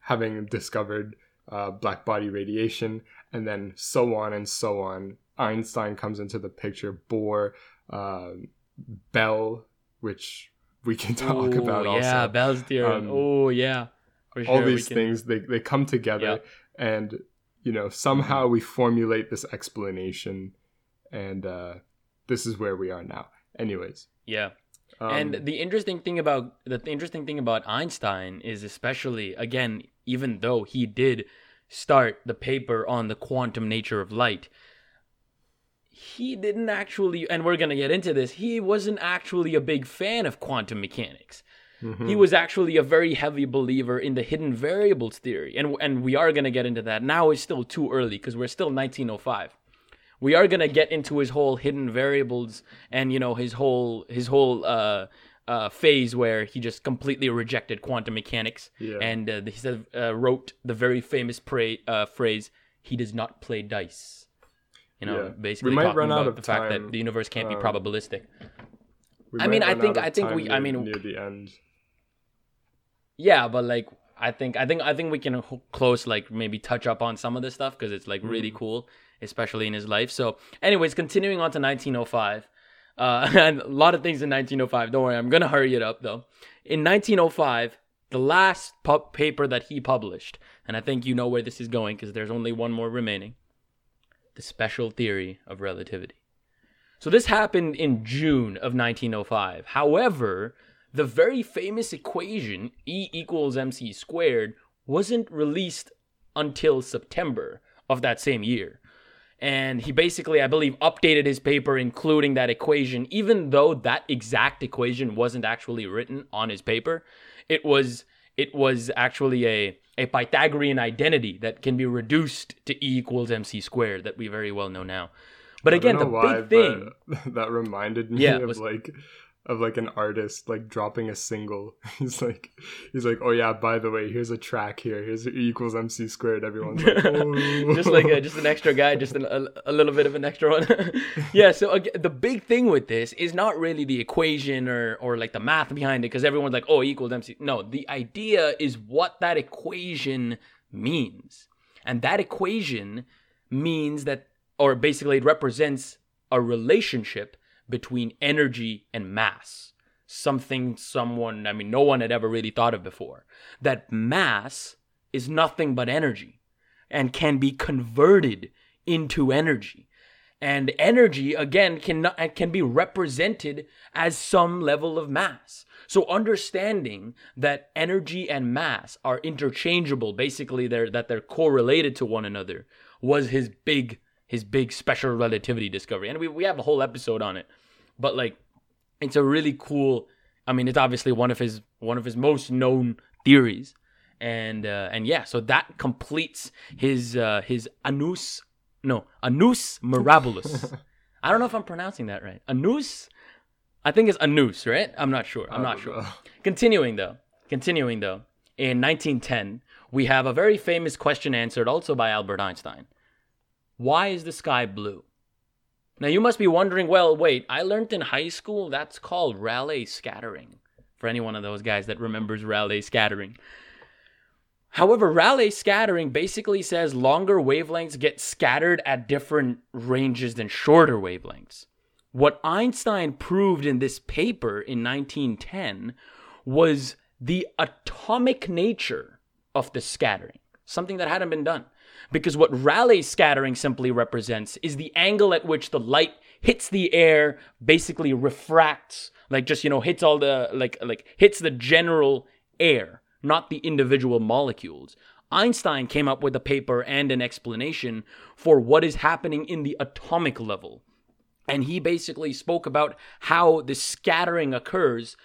having discovered uh, black body radiation, and then so on and so on. Einstein comes into the picture. Bohr, uh, Bell, which we can talk Ooh, about also. yeah. Bell's theorem. Um, oh yeah, for All sure, these can- things they they come together, and you know somehow we formulate this explanation, and uh, this is where we are now. Anyways, Yeah. Um, and the interesting thing about the interesting thing about Einstein is especially again even though he did start the paper on the quantum nature of light he didn't actually and we're going to get into this he wasn't actually a big fan of quantum mechanics. Mhm. he was actually a very heavy believer in the hidden variables theory and and we are going to get into that. Now it's still too early because we're still 1905 we are going to get into his whole hidden variables and you know his whole his whole uh uh, phase where he just completely rejected quantum mechanics Yeah. and uh, he said uh, wrote the very famous uh, phrase he does not play dice you know Yeah. basically We might talking run out about of the fact that the universe can't be um, probabilistic I mean, I think- I think time we- I mean- near the end. Yeah, but like I think I think I think we can close like maybe touch up on some of this stuff because it's like really cool, especially in his life. So, anyways, continuing on to 1905, uh, and a lot of things in 1905. Don't worry, I'm gonna hurry it up though. In 1905, the last pu- paper that he published, and I think you know where this is going because there's only one more remaining. The special theory of relativity. So this happened in June of 1905. However, the very famous equation E equals mc squared wasn't released until September of that same year. And he basically, I believe, updated his paper including that equation, even though that exact equation wasn't actually written on his paper. It was it was actually a, a Pythagorean identity that can be reduced to E equals mc squared that we very well know now. But again, the why, big thing. that reminded me Yeah, of was- like of like an artist like dropping a single. He's like he's like, oh yeah, by the way, here's a track here. Here's E equals MC squared. Everyone's like, oh. just like a, just an extra guy, just an, a, a little bit of an extra one. yeah. So the big thing with this is not really the equation or or like the math behind it, because everyone's like, oh, E equals MC. No, the idea is what that equation means, and that equation means that, or basically, it represents a relationship between energy and mass. Something someone, I mean, no one had ever really thought of before. That mass is nothing but energy and can be converted into energy. And energy, again, can, can be represented as some level of mass. So understanding that energy and mass are interchangeable, basically they're, that they're correlated to one another, was his big his big special relativity discovery. And we, we have a whole episode on it. But like it's a really cool I mean it's obviously one of his one of his most known theories and uh, and yeah, so that completes his uh, his annus no annus mirabilis. I don't know if I'm pronouncing that right. Annus, I think it's annus, right? I'm not sure. I'm not sure. know. Continuing though, continuing though, in 1910 we have a very famous question answered also by Albert Einstein. Why is the sky blue? Now you must be wondering, well, wait, I learned in high school that's called Rayleigh scattering. For any one of those guys that remembers Rayleigh scattering. However, Rayleigh scattering basically says longer wavelengths get scattered at different ranges than shorter wavelengths. What Einstein proved in this paper in 1910 was the atomic nature of the scattering, something that hadn't been done. Because what Rayleigh scattering simply represents is the angle at which the light hits the air, basically refracts, like just you know hits all the like like hits the general air, not the individual molecules. Einstein came up with a paper and an explanation for what is happening in the atomic level. And he basically spoke about how the scattering occurs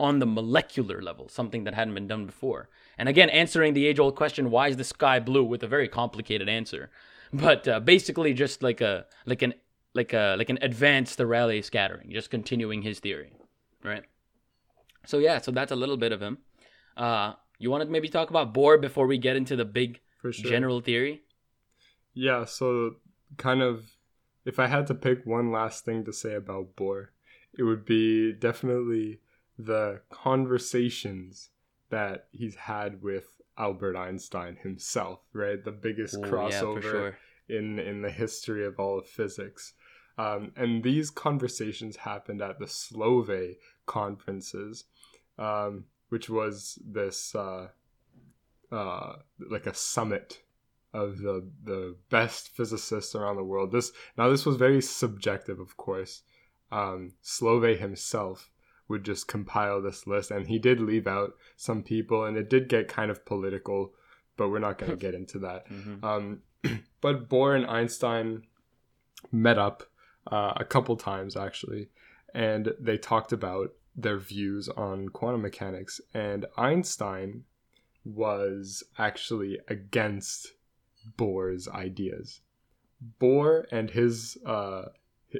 on the molecular level, something that hadn't been done before. And again, answering the age old question, why is the sky blue, with a very complicated answer. But uh, basically, just like a like an like a like an advanced Rayleigh scattering, just continuing his theory, right? So yeah, so that's a little bit of him. Uh, you want to maybe talk about Bohr before we get into the big sure. general theory? Yeah, so kind of if I had to pick one last thing to say about Bohr, it would be definitely the conversations that he's had with Albert Einstein himself, right? The biggest Ooh, crossover for sure. in in the history of all of physics. Um, and these conversations happened at the Solvay conferences, um, which was this uh, uh, like a summit of the the best physicists around the world. This now this was very subjective, of course. Um, Solvay himself would just compile this list, and he did leave out some people, and it did get kind of political, but we're not going to get into that. Mhm. Um, but Bohr and Einstein met up uh, a couple times actually, and they talked about their views on quantum mechanics. And Einstein was actually against Bohr's ideas. Bohr and his uh,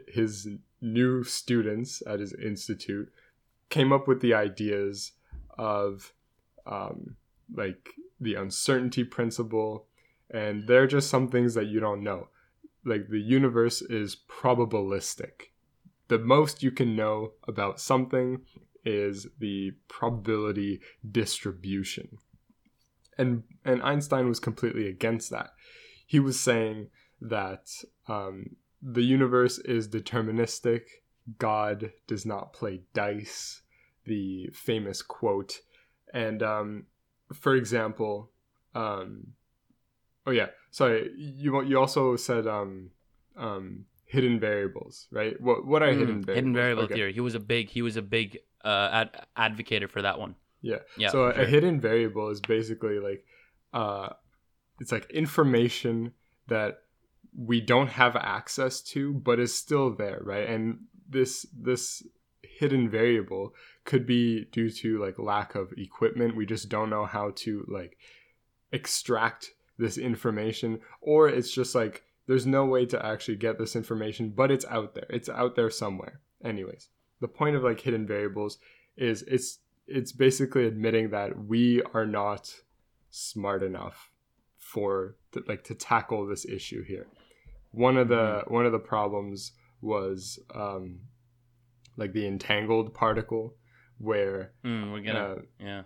his new students at his institute came up with the ideas of um, like the uncertainty principle, and they're just some things that you don't know. Like the universe is probabilistic. The most you can know about something is the probability distribution. And and Einstein was completely against that. He was saying that um, the universe is deterministic. God does not play dice. The famous quote, and um, for example, um, oh yeah, sorry, you you also said um, um, hidden variables, right? What what are Mm, hidden variables? hidden variable Okay. theory. He was a big he was a big uh ad- advocate for that one. Yeah. Yeah. so a, for a hidden variable is basically like uh it's like information that we don't have access to but is still there right and this this hidden variable could be due to like lack of equipment. We just don't know how to like extract this information or it's just like there's no way to actually get this information but it's out there. It's out there somewhere. Anyways the point of like hidden variables is it's it's basically admitting that we are not smart enough for to, like to tackle this issue here. One of the one of the problems was um like the entangled particle where Mm, we're gonna uh, yeah.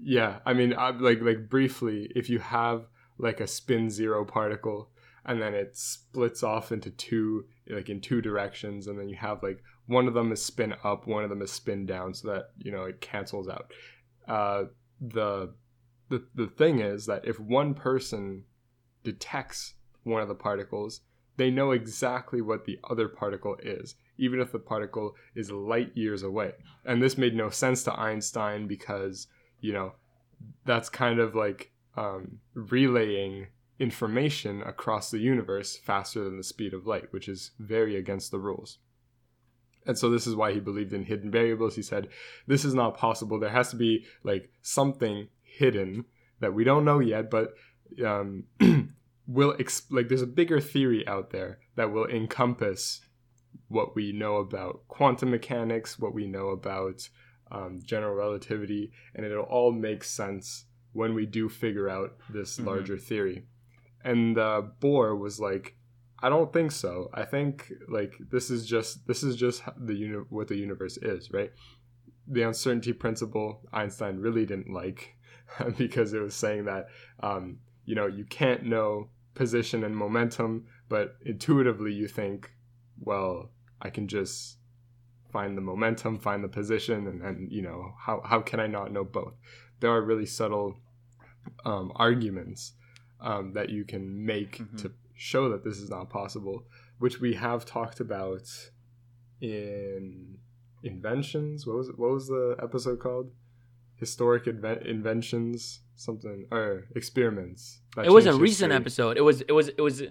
yeah i mean I, like like briefly if you have like a spin zero particle and then it splits off into two like in two directions and then you have like one of them is spin up one of them is spin down so that you know it cancels out. Uh the the, the thing is that if one person detects one of the particles they know exactly what the other particle is even if the particle is light years away. And this made no sense to einstein because you know that's kind of like um, relaying information across the universe faster than the speed of light which is very against the rules. And so this is why he believed in hidden variables. He said this is not possible. There has to be like something hidden that we don't know yet but um, will exp- like there's a bigger theory out there that will encompass what we know about quantum mechanics what we know about um, general relativity and it'll all make sense when we do figure out this Mhm. larger theory. And uh, bohr was like i don't think so. I think like this is just this is just the uni- what the universe is right? The uncertainty principle einstein really didn't like because it was saying that um, you know you can't know position and momentum but intuitively you think well i can just find the momentum find the position and, then you know how, how can i not know both there are really subtle um, arguments um, that you can make Mhm. to show that this is not possible which we have talked about in inventions what was what was the episode called historic inven- inventions something or experiments It was a changed recent history. episode. It was it was it was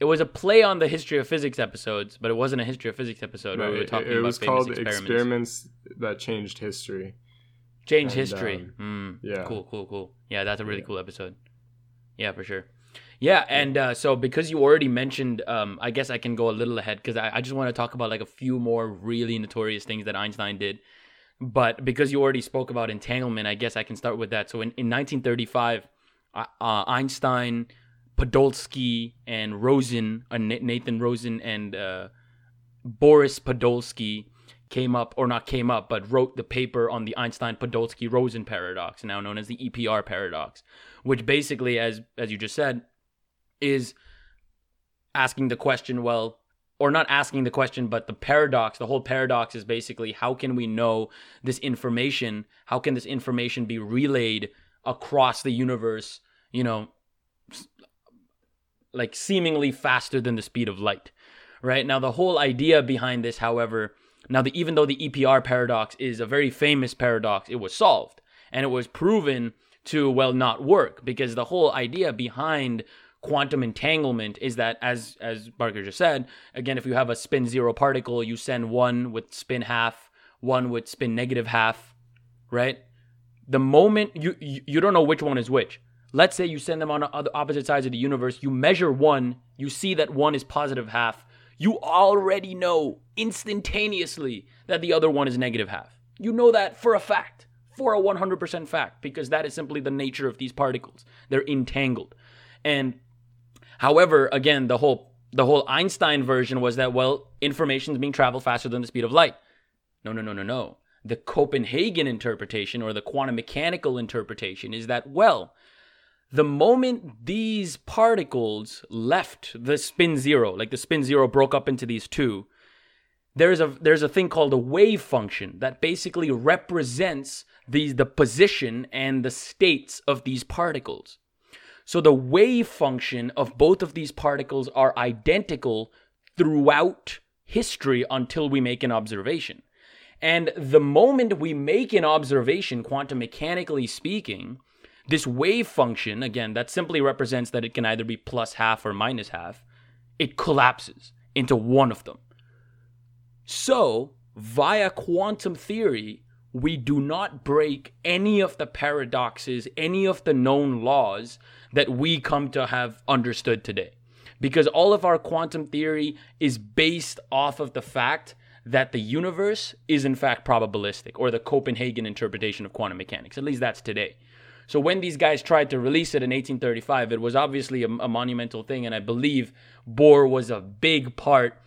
it was a play on the history of physics episodes, but it wasn't a history of physics episode where we were it, talking it about was famous called experiments. experiments that changed history Change and, history. Mm, yeah. Cool, cool, cool. Yeah, that's a really Yeah. cool episode. Yeah, for sure. Yeah, and uh, so because you already mentioned, um, I guess I can go a little ahead because I, I just want to talk about like a few more really notorious things that Einstein did. But because you already spoke about entanglement, I guess I can start with that. So in, in 1935, uh, uh, Einstein, Podolsky, and Rosen, uh, Nathan Rosen, and uh, Boris Podolsky came up or not came up, but wrote the paper on the Einstein-Podolsky-Rosen paradox, now known as the EPR paradox, which basically, as as you just said, is asking the question, well, or not asking the question, but the paradox, the whole paradox is basically how can we know this information? How can this information be relayed across the universe, you know, like seemingly faster than the speed of light? Right? Now, the whole idea behind this, however, now the, even though the EPR paradox is a very famous paradox, it was solved and it was proven to, well, not work because the whole idea behind quantum entanglement is that as as Barker just said, again, if you have a spin zero particle, you send one with spin half, one with spin negative half, right? The moment you you, you don't know which one is which. Let's say you send them on the opposite sides of the universe, you measure one, you see that one is positive half, you already know instantaneously that the other one is negative half. You know that for a fact, for a 100% fact, because that is simply the nature of these particles. They're entangled. And However, again, the whole the whole Einstein version was that well, information is being traveled faster than the speed of light. No, no, no, no, no. The Copenhagen interpretation or the quantum mechanical interpretation is that well, the moment these particles left the spin zero, like the spin zero broke up into these two, there's a there's a thing called a wave function that basically represents the the position and the states of these particles. So the wave function of both of these particles are identical throughout history until we make an observation. And the moment we make an observation, quantum mechanically speaking, this wave function, again, that simply represents that it can either be plus half or minus half, it collapses into one of them. So, via quantum theory, we do not break any of the paradoxes, any of the known laws that we come to have understood today. Because all of our quantum theory is based off of the fact that the universe is in fact probabilistic, or the Copenhagen interpretation of quantum mechanics. At least that's today. So when these guys tried to release it in 1835, it was obviously a, a monumental thing, and I believe Bohr was a big part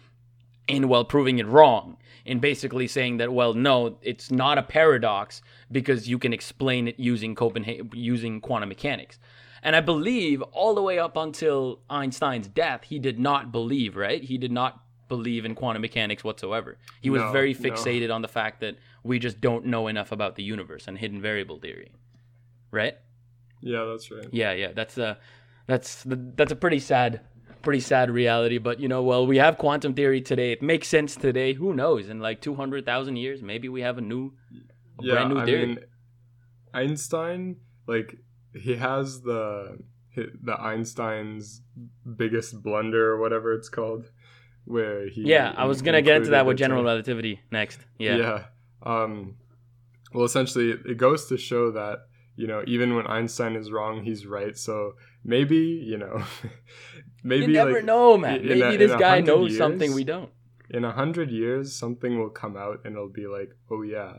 in well proving it wrong in basically saying that well no it's not a paradox because you can explain it using Copenhagen using quantum mechanics and I believe all the way up until Einstein's death, he did not believe, right? He did not believe in quantum mechanics whatsoever. He was No, very no. fixated on the fact that we just don't know enough about the universe and hidden variable theory. Right? Yeah, that's right. Yeah, yeah. That's a that's that's a pretty sad pretty sad reality, but you know, well, we have quantum theory today. It makes sense today. Who knows? In like 200,000 years, maybe we have a new a yeah, brand new I theory. mean, Einstein, like he has the the Einstein's biggest blunder or whatever it's called, where he yeah, I was going to get into that with general relativity next. Yeah. Yeah. Um, well, essentially, it goes to show that you know even when Einstein is wrong, he's right. So maybe you know, maybe you never like, know, man. Maybe a- this guy knows something we don't. in a hundred years something will come out and it'll be like, oh yeah,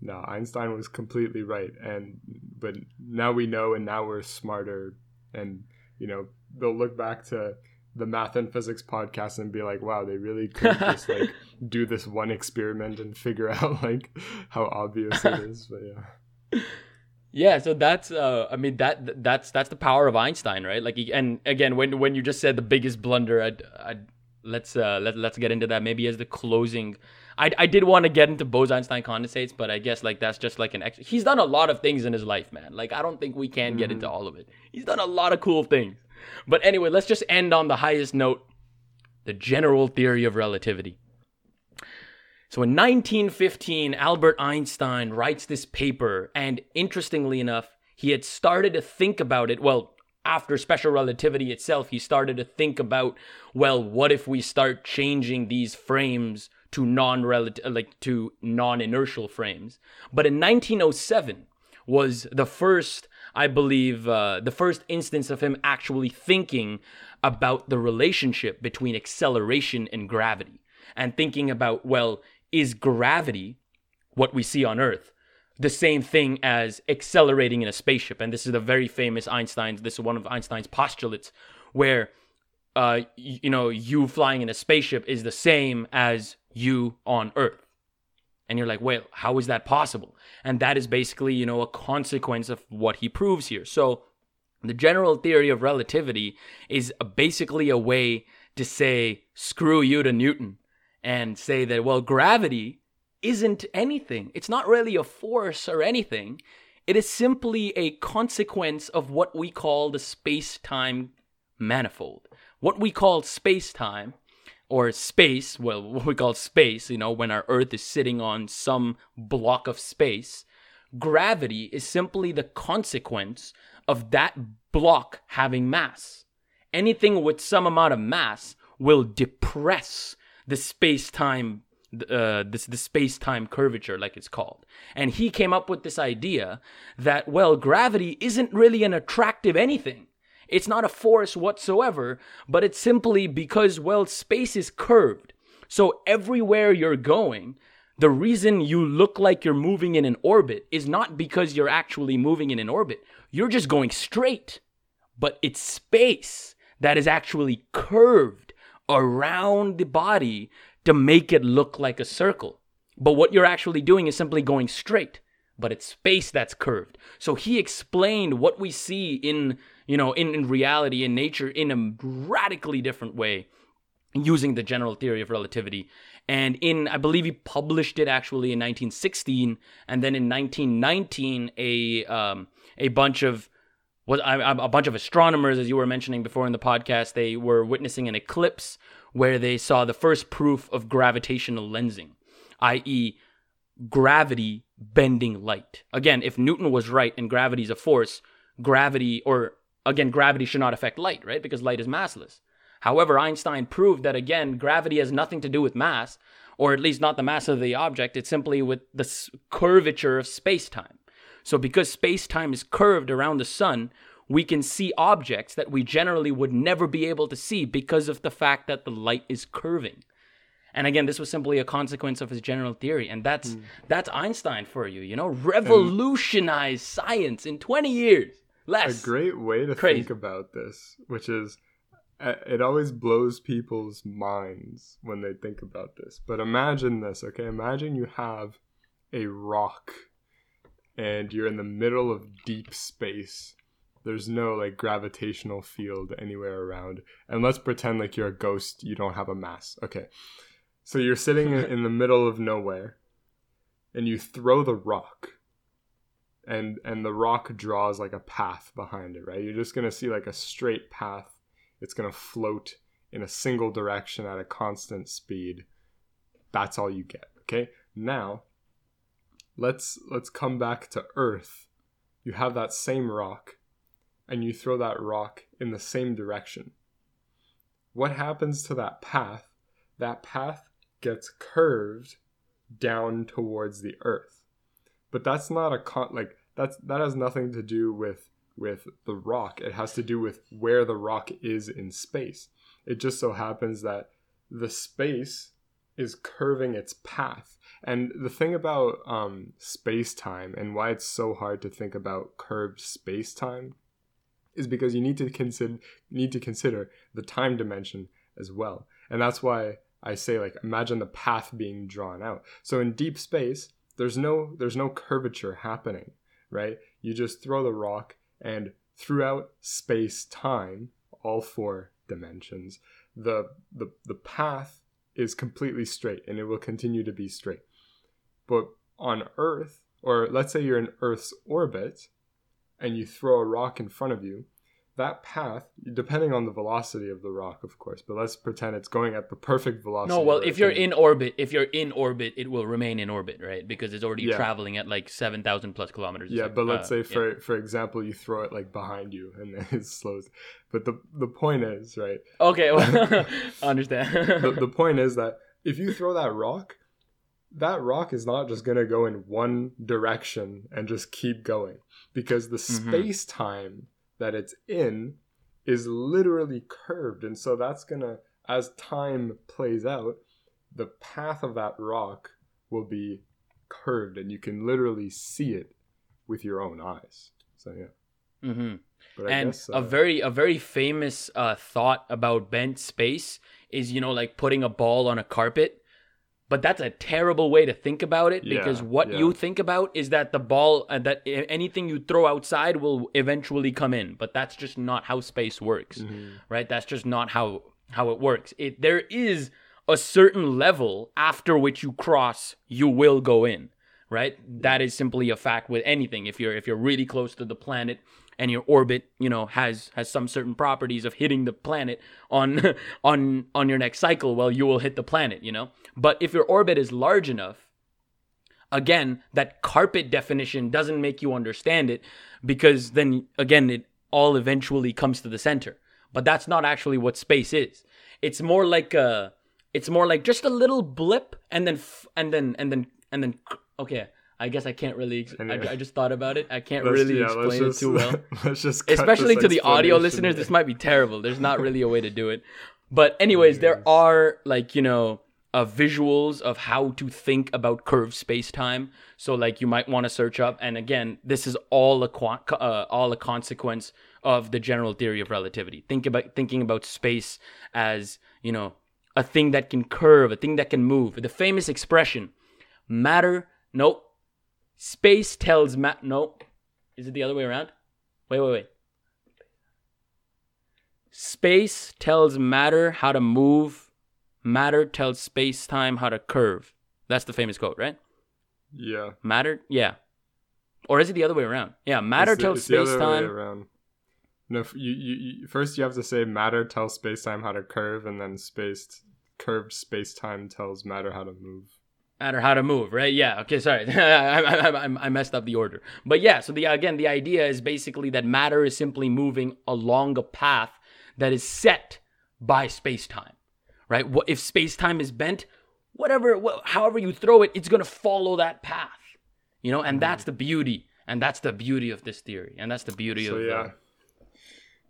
no, Einstein was completely right, and but now we know, and now we're smarter, and you know they'll look back to the math and physics podcast and be like, wow, they really could just like do this one experiment and figure out like how obvious it is. But yeah, Yeah, so that's uh I mean that that's that's the power of Einstein, right? Like he- and again when when you just said the biggest blunder, I'd, I'd let's uh let, let's get into that maybe as the closing. I I did want to get into Bose-Einstein condensates, but I guess like that's just like an extra. He's done a lot of things in his life, man. Like I don't think we can get into all of it. He's done a lot of cool things. But anyway, let's just end on the highest note, the general theory of relativity. So in 1915, Albert Einstein writes this paper, and interestingly enough, he had started to think about it. Well, after special relativity itself, he started to think about, well, what if we start changing these frames to non-relative, like to non-inertial frames? But in 1907 was the first, I believe, uh, the first instance of him actually thinking about the relationship between acceleration and gravity and thinking about, well, is gravity what we see on Earth the same thing as accelerating in a spaceship? And this is the very famous Einstein's, this is one of Einstein's postulates where, uh, you know, you flying in a spaceship is the same as you on Earth. And you're like, well, how is that possible? And that is basically, you know, a consequence of what he proves here. So the general theory of relativity is basically a way to say, screw you to Newton and say that, well, gravity isn't anything. It's not really a force or anything. It is simply a consequence of what we call the space time manifold. What we call space time or space, well, what we call space, you know, when our Earth is sitting on some block of space, gravity is simply the consequence of that block having mass. Anything with some amount of mass will depress the space time uh, this the space time curvature, like it's called. And he came up with this idea that well, gravity isn't really an attractive anything. It's not a force whatsoever, but it's simply because well, space is curved. So everywhere you're going, the reason you look like you're moving in an orbit is not because you're actually moving in an orbit. You're just going straight. But it's space that is actually curved around the body to make it look like a circle. But what you're actually doing is simply going straight, but it's space that's curved. So he explained what we see in, you know, in, in reality, in nature, in a radically different way using the general theory of relativity. And in, I believe he published it actually in 1916, and then in 1919, a um, a bunch of what a bunch of astronomers, as you were mentioning before in the podcast, they were witnessing an eclipse where they saw the first proof of gravitational lensing, i.e., gravity bending light. Again, if Newton was right and gravity is a force, gravity, or again, gravity should not affect light, right? Because light is massless. However, Einstein proved that again, gravity has nothing to do with mass, or at least not the mass of the object, it's simply with the curvature of space time. So, because space time is curved around the sun, we can see objects that we generally would never be able to see because of the fact that the light is curving. And again, this was simply a consequence of his general theory, and that's mm. that's Einstein for you. You know, revolutionized science in twenty years. Less. A great way to Crazy. think about this, which is, it always blows people's minds when they think about this. But imagine this, okay? Imagine you have a rock, and you're in the middle of deep space, there's no like gravitational field anywhere around. And let's pretend like you're a ghost, you don't have a mass. Okay. So you're sitting in the middle of nowhere and you throw the rock. And and the rock draws like a path behind it, right? You're just going to see like a straight path. It's going to float in a single direction at a constant speed. That's all you get, okay? Now, let's let's come back to earth. You have that same rock and you throw that rock in the same direction. What happens to that path? That path gets curved down towards the earth. But that's not a con like that's that has nothing to do with with the rock. It has to do with where the rock is in space. It just so happens that the space is curving its path. And the thing about um, space time and why it's so hard to think about curved space time is because you need to consider need to consider the time dimension as well. And that's why I say like imagine the path being drawn out. So in deep space, there's no there's no curvature happening, right? You just throw the rock and throughout space time, all four dimensions, the the the path is completely straight and it will continue to be straight. But on Earth, or let's say you're in Earth's orbit, and you throw a rock in front of you, that path, depending on the velocity of the rock, of course, but let's pretend it's going at the perfect velocity. No, well, if you're in orbit, if you're in orbit, it will remain in orbit, right? Because it's already yeah. traveling at like seven thousand plus kilometers. Yeah, but let's uh, say for yeah. for example, you throw it like behind you and then it slows. But the the point is, right? Okay, well, I understand. the, the point is that if you throw that rock, that rock is not just going to go in one direction and just keep going because the mm-hmm. space time that it's in is literally curved. And so that's going to, as time plays out, the path of that rock will be curved and you can literally see it with your own eyes. So, yeah. Mm-hmm. and guess, uh, a very a very famous uh, thought about bent space is you know like putting a ball on a carpet but that's a terrible way to think about it because Yeah, what yeah. you think about is that the ball uh, that anything you throw outside will eventually come in but that's just not how space works Mm-hmm. right that's just not how how it works it there is a certain level after which you cross you will go in right that is simply a fact with anything if you're if you're really close to the planet and your orbit you know has has some certain properties of hitting the planet on on on your next cycle well you will hit the planet you know? But if your orbit is large enough again that carpet definition doesn't make you understand it because then again it all eventually comes to the center. But that's not actually what space is. It's more like a it's more like just a little blip and then f- and then and then and then okay i guess i can't really ex- Anyway. I, I just thought about it. I can't really yeah, explain it too well. let's just especially to the audio listeners this might be terrible. There's not really a way to do it. But anyways there are like you know uh, visuals of how to think about curved space-time. So like you might want to search up and again this is all a qua- uh, all a consequence of the general theory of relativity. Think about thinking about space as you know a thing that can curve a thing that can move. The famous expression matter nope space tells ma- No. is it the other way around wait wait wait Space tells matter how to move. Matter tells space time how to curve. That's the famous quote, right? yeah Matter, yeah. Or is it the other way around? Yeah, matter It's tells the space time. No, you, you, you first you have to say matter tells space time how to curve, and then space curved space time tells matter how to move. Matter how to move, right? Yeah. Okay. Sorry, I, I, I, messed up the order. But yeah. So the again, the idea is basically that matter is simply moving along a path that is set by space time, right? What if space time is bent? Whatever, wh- however you throw it, it's gonna follow that path, you know. And that's the beauty, and that's the beauty of this theory, and that's the beauty So of, yeah, uh,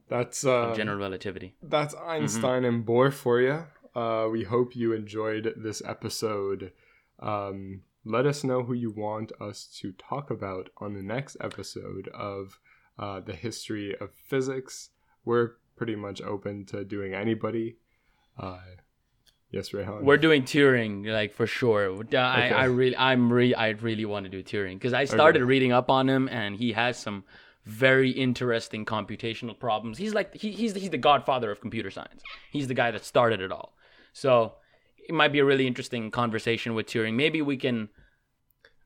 that's uh, general relativity. that's Einstein and Bohr for you. Uh, we hope you enjoyed this episode. Um, let us know who you want us to talk about on the next episode of uh, the history of physics. We're pretty much open to doing anybody. Uh, yes, Rehan. We're doing Turing, like for sure. Uh, I, Okay. I really, I'm re, I really want to do Turing because I started reading up on him, and he has some very interesting computational problems. He's like, he, he's he's the godfather of computer science. He's the guy that started it all. So it might be a really interesting conversation with Turing. Maybe we can.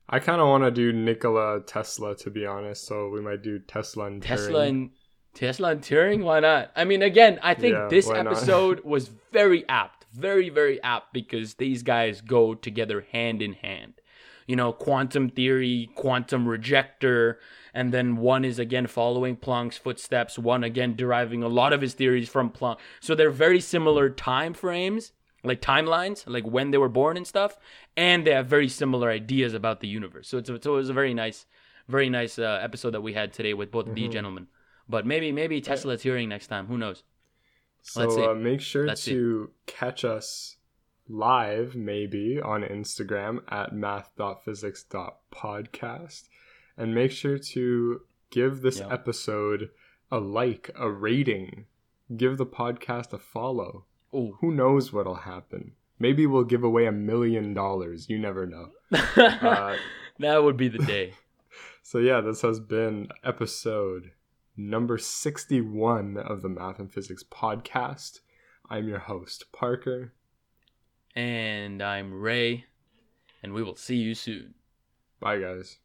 I kind of want to do Nikola Tesla, to be honest. So we might do Tesla and Tesla Turing. and Tesla and Turing, why not? I mean, again, I think Yeah, this episode was very apt, very very apt because these guys go together hand in hand. You know, quantum theory, quantum rejector, and then one is again following Planck's footsteps, one again deriving a lot of his theories from Planck. So they're very similar time frames, like timelines, like when they were born and stuff, and they have very similar ideas about the universe. So it's so it was a very nice, very nice uh, episode that we had today with both of these gentlemen. But maybe maybe Tesla's Turing next time. Who knows? See. So uh, make sure Let's see. to catch us live, maybe on Instagram at math.physics.podcast. And make sure to give this Yeah. episode a like, a rating. Give the podcast a follow. Ooh. Who knows what'll happen? Maybe we'll give away a million dollars. You never know. Uh, that would be the day. So yeah, this has been episode number 61 of the Math and Physics podcast. I'm your host, Parker. And I'm Ray, and we will see you soon. Bye guys.